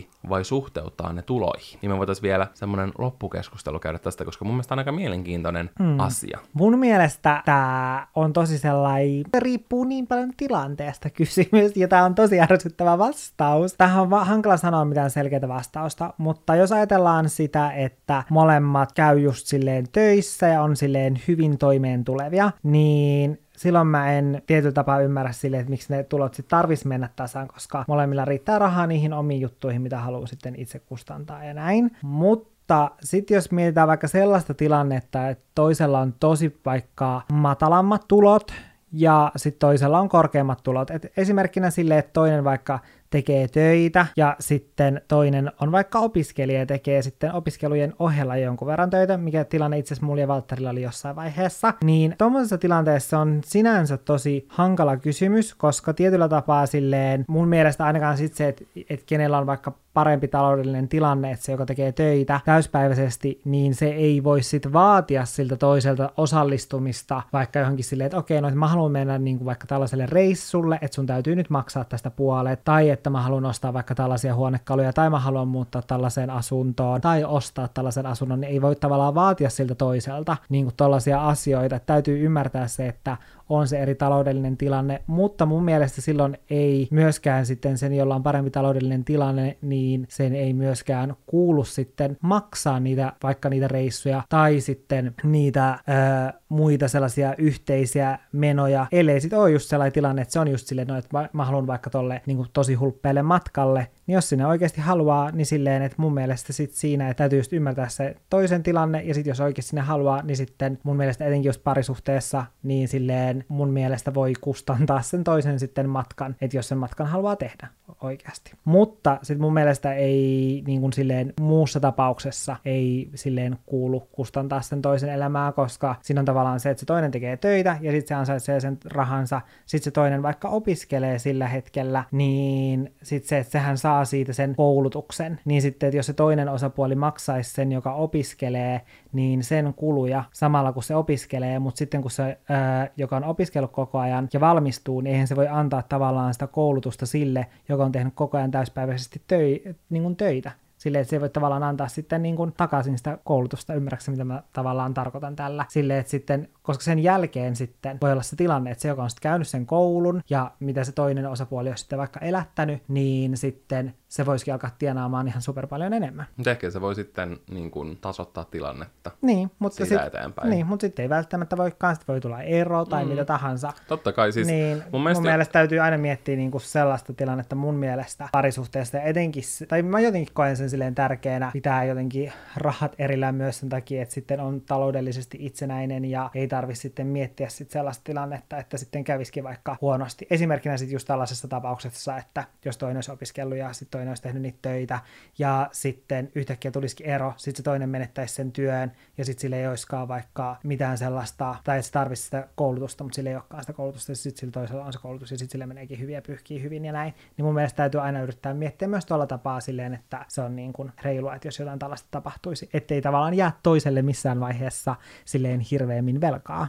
50-50 vai suhteuttaa ne tuloihin? Niin me voitaisiin vielä semmoinen loppukeskustelu käydä tästä, koska mun mielestä on aika mielenkiintoinen mm. asia. Mun mielestä tämä on tosi sellainen, riippuu niin paljon tilanteesta kysymys, ja tämä on tosi ärsyttävä vastaus. Tähän on va- hankala sanoa mitään selkeää vastausta, mutta jos ajatellaan sitä, että molemmat käy just silleen töissä ja on silleen hyvin toimeen tulevia, niin silloin mä en tietyllä tapaa ymmärrä sille, että miksi ne tulot sitten tarvitsisi mennä tasan, koska molemmilla riittää rahaa niihin omiin juttuihin, mitä haluaa sitten itse kustantaa ja näin. Mutta sitten jos mietitään vaikka sellaista tilannetta, että toisella on tosi vaikka matalammat tulot, ja sitten toisella on korkeammat tulot. Et esimerkkinä sille, että toinen vaikka tekee töitä ja sitten toinen on vaikka opiskelija ja tekee sitten opiskelujen ohella jonkun verran töitä, mikä tilanne itse asiassa mulla ja Valtterilla oli jossain vaiheessa, niin tuommoisessa tilanteessa on sinänsä tosi hankala kysymys, koska tietyllä tapaa silleen mun mielestä ainakaan sitten se, että, että kenellä on vaikka parempi taloudellinen tilanne, että se, joka tekee töitä täyspäiväisesti, niin se ei voi sitten vaatia siltä toiselta osallistumista vaikka johonkin silleen, että okei, no että mä haluan mennä niin kuin vaikka tällaiselle reissulle, että sun täytyy nyt maksaa tästä puolet, tai että mä haluan ostaa vaikka tällaisia huonekaluja, tai mä haluan muuttaa tällaiseen asuntoon, tai ostaa tällaisen asunnon, niin ei voi tavallaan vaatia siltä toiselta niin kuin tällaisia asioita. Että täytyy ymmärtää se, että on se eri taloudellinen tilanne, mutta mun mielestä silloin ei myöskään sitten sen, jolla on parempi taloudellinen tilanne, niin sen ei myöskään kuulu sitten maksaa niitä, vaikka niitä reissuja tai sitten niitä ö, muita sellaisia yhteisiä menoja, ellei sitten ole just sellainen tilanne, että se on just silleen, no, että mä, haluan vaikka tolle niin kuin tosi hulppeelle matkalle, niin jos sinne oikeasti haluaa, niin silleen, että mun mielestä sit siinä että täytyy just ymmärtää se toisen tilanne, ja sitten jos oikeasti sinne haluaa, niin sitten mun mielestä etenkin just parisuhteessa, niin silleen mun mielestä voi kustantaa sen toisen sitten matkan, että jos sen matkan haluaa tehdä oikeasti. Mutta sitten mun mielestä ei niin kuin silleen muussa tapauksessa ei silleen kuulu kustantaa sen toisen elämää, koska siinä on tavallaan se, että se toinen tekee töitä ja sitten se ansaitsee sen rahansa, sitten se toinen vaikka opiskelee sillä hetkellä, niin sitten se, että sehän saa siitä sen koulutuksen, niin sitten, että jos se toinen osapuoli maksaisi sen, joka opiskelee, niin sen kuluja samalla kun se opiskelee, mutta sitten kun se, ää, joka on opiskellut koko ajan ja valmistuu, niin eihän se voi antaa tavallaan sitä koulutusta sille, joka on tehnyt koko ajan täyspäiväisesti töi, niin kuin töitä. Silleen, että se ei voi tavallaan antaa sitten niin kuin takaisin sitä koulutusta, ymmärrätkö mitä mä tavallaan tarkoitan tällä. Silleen, että sitten, koska sen jälkeen sitten voi olla se tilanne, että se, joka on sitten käynyt sen koulun ja mitä se toinen osapuoli on sitten vaikka elättänyt, niin sitten se voisikin alkaa tienaamaan ihan super paljon enemmän. Mutta ehkä se voi sitten niin kuin, tasoittaa tilannetta niin, mutta siitä sit, eteenpäin. Niin, mutta sitten ei välttämättä voikaan, sitten voi tulla ero tai mm. mitä tahansa. Totta kai siis Niin, mun mielestä, mun mielestä täytyy aina miettiä niinku sellaista tilannetta mun mielestä parisuhteesta ja etenkin, tai mä jotenkin koen sen silleen tärkeänä, pitää jotenkin rahat erillään myös sen takia, että sitten on taloudellisesti itsenäinen ja ei tarvi sitten miettiä sitten sellaista tilannetta, että sitten kävisikin vaikka huonosti. Esimerkkinä sitten just tällaisessa tapauksessa, että jos toinen olisi opiskellut ja sitten toinen olisi tehnyt niitä töitä ja sitten yhtäkkiä tulisikin ero, sitten se toinen menettäisi sen työn ja sitten sille ei olisikaan vaikka mitään sellaista, tai että se tarvitsisi sitä koulutusta, mutta sille ei olekaan sitä koulutusta, ja sitten sillä toisella on se koulutus, ja sitten sille meneekin hyvin ja pyyhkii hyvin ja näin. Niin mun mielestä täytyy aina yrittää miettiä myös tuolla tapaa silleen, että se on niin kuin reilua, että jos jotain tällaista tapahtuisi, ettei tavallaan jää toiselle missään vaiheessa silleen hirveämmin velkaa.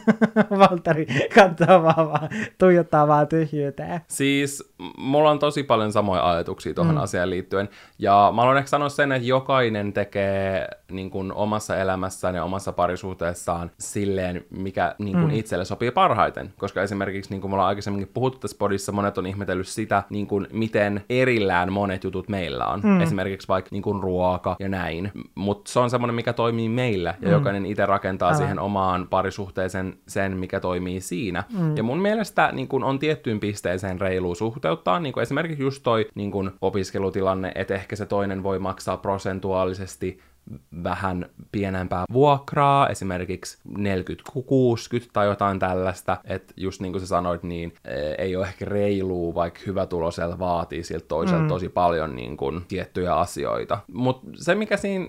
Valtteri katsoo vaan, vaan tuijottaa vaan tyhjyyteen. Siis mulla on tosi paljon samoja ajatuksia tuohon mm. asiaan liittyen. Ja mä haluan ehkä sanoa sen, että jokainen tekee niin kuin, omassa elämässään ja omassa parisuhteessaan silleen, mikä niin kuin, mm. itselle sopii parhaiten. Koska esimerkiksi, niin kuin me ollaan aikaisemminkin puhuttu tässä podissa, monet on ihmetellyt sitä, niin kuin, miten erillään monet jutut meillä on. Mm. Esimerkiksi vaikka niin kuin, ruoka ja näin. Mutta se on semmoinen, mikä toimii meillä. Ja mm. jokainen itse rakentaa Älä. siihen omaan parisuhteeseen sen, mikä toimii siinä. Mm. Ja mun mielestä niin kuin, on tiettyyn pisteeseen reilu suhteuttaa. Niin kuin esimerkiksi just toi niin kuin, opiskelutilanne, että ehkä se toinen voi maksaa prosentuaalisesti vähän pienempää vuokraa, esimerkiksi 40-60 tai jotain tällaista, että just niin kuin sä sanoit, niin e, ei ole ehkä reilua, vaikka hyvä tulosella vaatii siltä toiselta mm. tosi paljon niin kuin, tiettyjä asioita. Mutta se, mikä siinä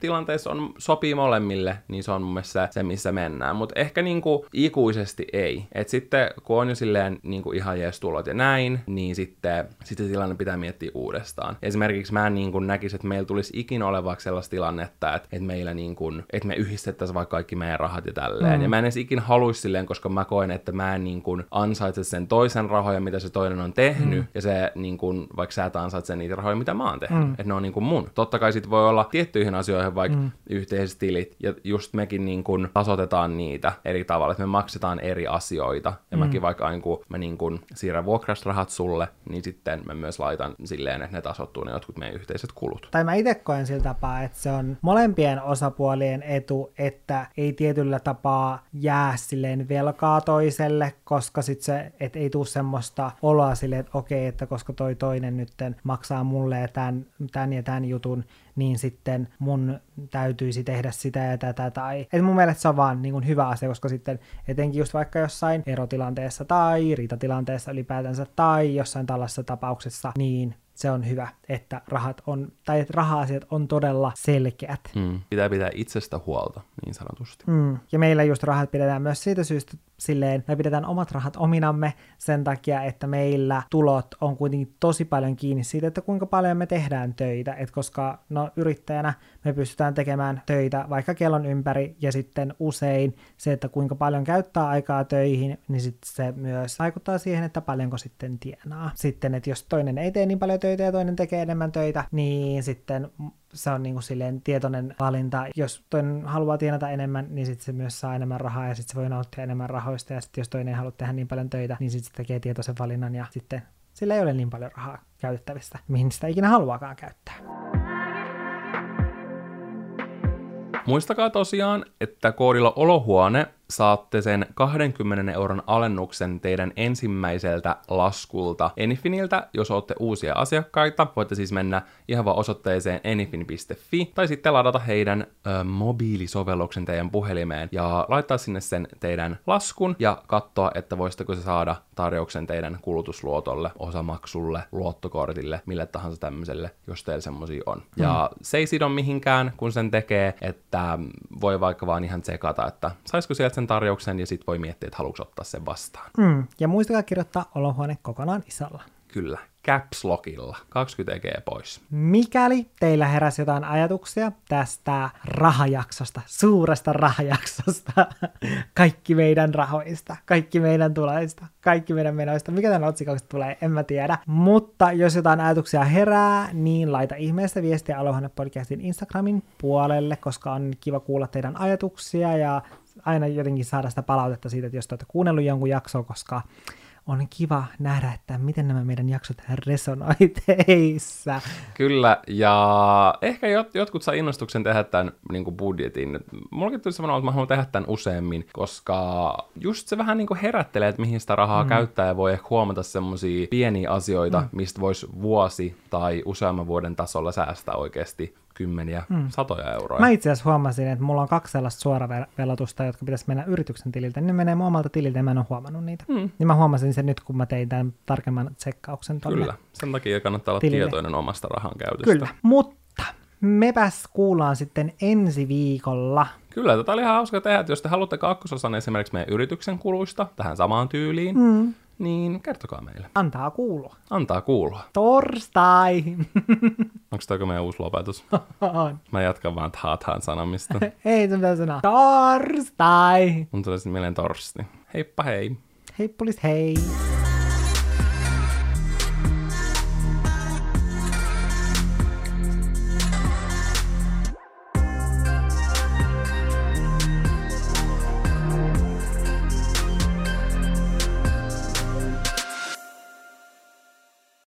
tilanteessa on, sopii molemmille, niin se on mun mielestä se, missä mennään. Mutta ehkä niin kuin, ikuisesti ei. Et sitten kun on jo silleen niin kuin ihan jees tulot ja näin, niin sitten, sitten tilanne pitää miettiä uudestaan. Esimerkiksi mä en niin kuin näkisi, että meillä tulisi ikinä olevaksi sellaista tilannetta, tilannetta, että, että meillä niin kuin, että me yhdistettäisiin vaikka kaikki meidän rahat ja tälleen. Mm. Ja mä en edes ikin haluaisi silleen, koska mä koen, että mä en niin kuin ansaitse sen toisen rahoja, mitä se toinen on tehnyt, mm. ja se niin kuin, vaikka sä et ansaitse niitä rahoja, mitä mä oon tehnyt. Mm. Että ne on niin kuin mun. Totta kai sit voi olla tiettyihin asioihin vaikka mm. yhteiset tilit, ja just mekin niin kuin tasotetaan niitä eri tavalla, että me maksetaan eri asioita. Ja mm. mäkin vaikka niin kuin, mä niin kuin siirrän vuokrasrahat sulle, niin sitten mä myös laitan silleen, että ne tasottuu ne jotkut meidän yhteiset kulut. Tai mä itse koen sillä tapaa, että se on on molempien osapuolien etu, että ei tietyllä tapaa jää silleen velkaa toiselle, koska sit se, et ei tule semmoista oloa silleen, että okei, että koska toi toinen nytten maksaa mulle tämän, tämän ja tämän jutun, niin sitten mun täytyisi tehdä sitä ja tätä. Tai... Et mun mielestä se on vaan niin kuin hyvä asia, koska sitten etenkin just vaikka jossain erotilanteessa tai riitatilanteessa ylipäätänsä tai jossain tällaisessa tapauksessa, niin se on hyvä, että rahat on, tai että raha-asiat on todella selkeät. Mm. Pitää pitää itsestä huolta, niin sanotusti. Mm. Ja meillä just rahat pidetään myös siitä syystä silleen, me pidetään omat rahat ominamme sen takia, että meillä tulot on kuitenkin tosi paljon kiinni siitä, että kuinka paljon me tehdään töitä, et koska no yrittäjänä me pystytään tekemään töitä vaikka kellon ympäri ja sitten usein se, että kuinka paljon käyttää aikaa töihin, niin sitten se myös vaikuttaa siihen, että paljonko sitten tienaa. Sitten, että jos toinen ei tee niin paljon töitä ja toinen tekee enemmän töitä, niin sitten se on niin kuin silleen tietoinen valinta. Jos toinen haluaa tienata enemmän, niin sitten se myös saa enemmän rahaa ja sitten se voi nauttia enemmän rahoista. Ja sitten jos toinen ei halua tehdä niin paljon töitä, niin sitten se tekee tietoisen valinnan ja sitten sillä ei ole niin paljon rahaa käytettävistä, mihin sitä ikinä haluaakaan käyttää. Muistakaa tosiaan, että koodilla olohuone saatte sen 20 euron alennuksen teidän ensimmäiseltä laskulta Enifiniltä, jos olette uusia asiakkaita. Voitte siis mennä ihan vaan osoitteeseen enifin.fi tai sitten ladata heidän ö, mobiilisovelluksen teidän puhelimeen ja laittaa sinne sen teidän laskun ja katsoa, että voisitteko se saada tarjouksen teidän kulutusluotolle, osamaksulle, luottokortille, mille tahansa tämmöiselle, jos teillä semmosia on. Mm. Ja se ei sido mihinkään, kun sen tekee, että voi vaikka vaan ihan tsekata, että saisiko sieltä sen tarjouksen ja sitten voi miettiä, että haluatko ottaa sen vastaan. Mm. Ja muistakaa kirjoittaa olohuone kokonaan isolla. Kyllä, caps lockilla, 20 G pois. Mikäli teillä heräsi jotain ajatuksia tästä rahajaksosta, suuresta rahajaksosta, kaikki meidän rahoista, kaikki meidän tuloista, kaikki meidän menoista, mikä tämän otsikoksi tulee, en mä tiedä. Mutta jos jotain ajatuksia herää, niin laita ihmeestä viestiä Alohanne podcastin Instagramin puolelle, koska on kiva kuulla teidän ajatuksia ja aina jotenkin saada sitä palautetta siitä, että jos te olette kuunnellut jonkun jakson, koska on kiva nähdä, että miten nämä meidän jaksot resonoi teissä. Kyllä, ja ehkä jot, jotkut saa innostuksen tehdä tämän niin kuin budjetin. Mullakin tuli sellainen, että mä haluan tehdä tämän useammin, koska just se vähän niin kuin herättelee, että mihin sitä rahaa mm. käyttää, ja voi ehkä huomata semmoisia pieniä asioita, mm. mistä voisi vuosi tai useamman vuoden tasolla säästää oikeasti kymmeniä, mm. satoja euroja. Mä itse asiassa huomasin, että mulla on kaksi sellaista suoravelotusta, jotka pitäisi mennä yrityksen tililtä. Ne menee mun omalta tililtä ja mä en ole huomannut niitä. Mm. Niin mä huomasin sen nyt, kun mä tein tämän tarkemman tsekkauksen tonne Kyllä, sen takia kannattaa olla tilille. tietoinen omasta rahan käytöstä. Kyllä, mutta mepäs kuullaan sitten ensi viikolla. Kyllä, tätä oli ihan hauska tehdä, että jos te haluatte kakkososan esimerkiksi meidän yrityksen kuluista tähän samaan tyyliin, mm niin kertokaa meille. Antaa kuulua. Antaa kuulua. Torstai! Onko tämä meidän uusi lopetus? On. Mä jatkan vaan taataan sanomista. Ei, se pitää sanoa. Torstai! Mun tulee sitten mieleen torsti. Heippa hei! Heippulis hei!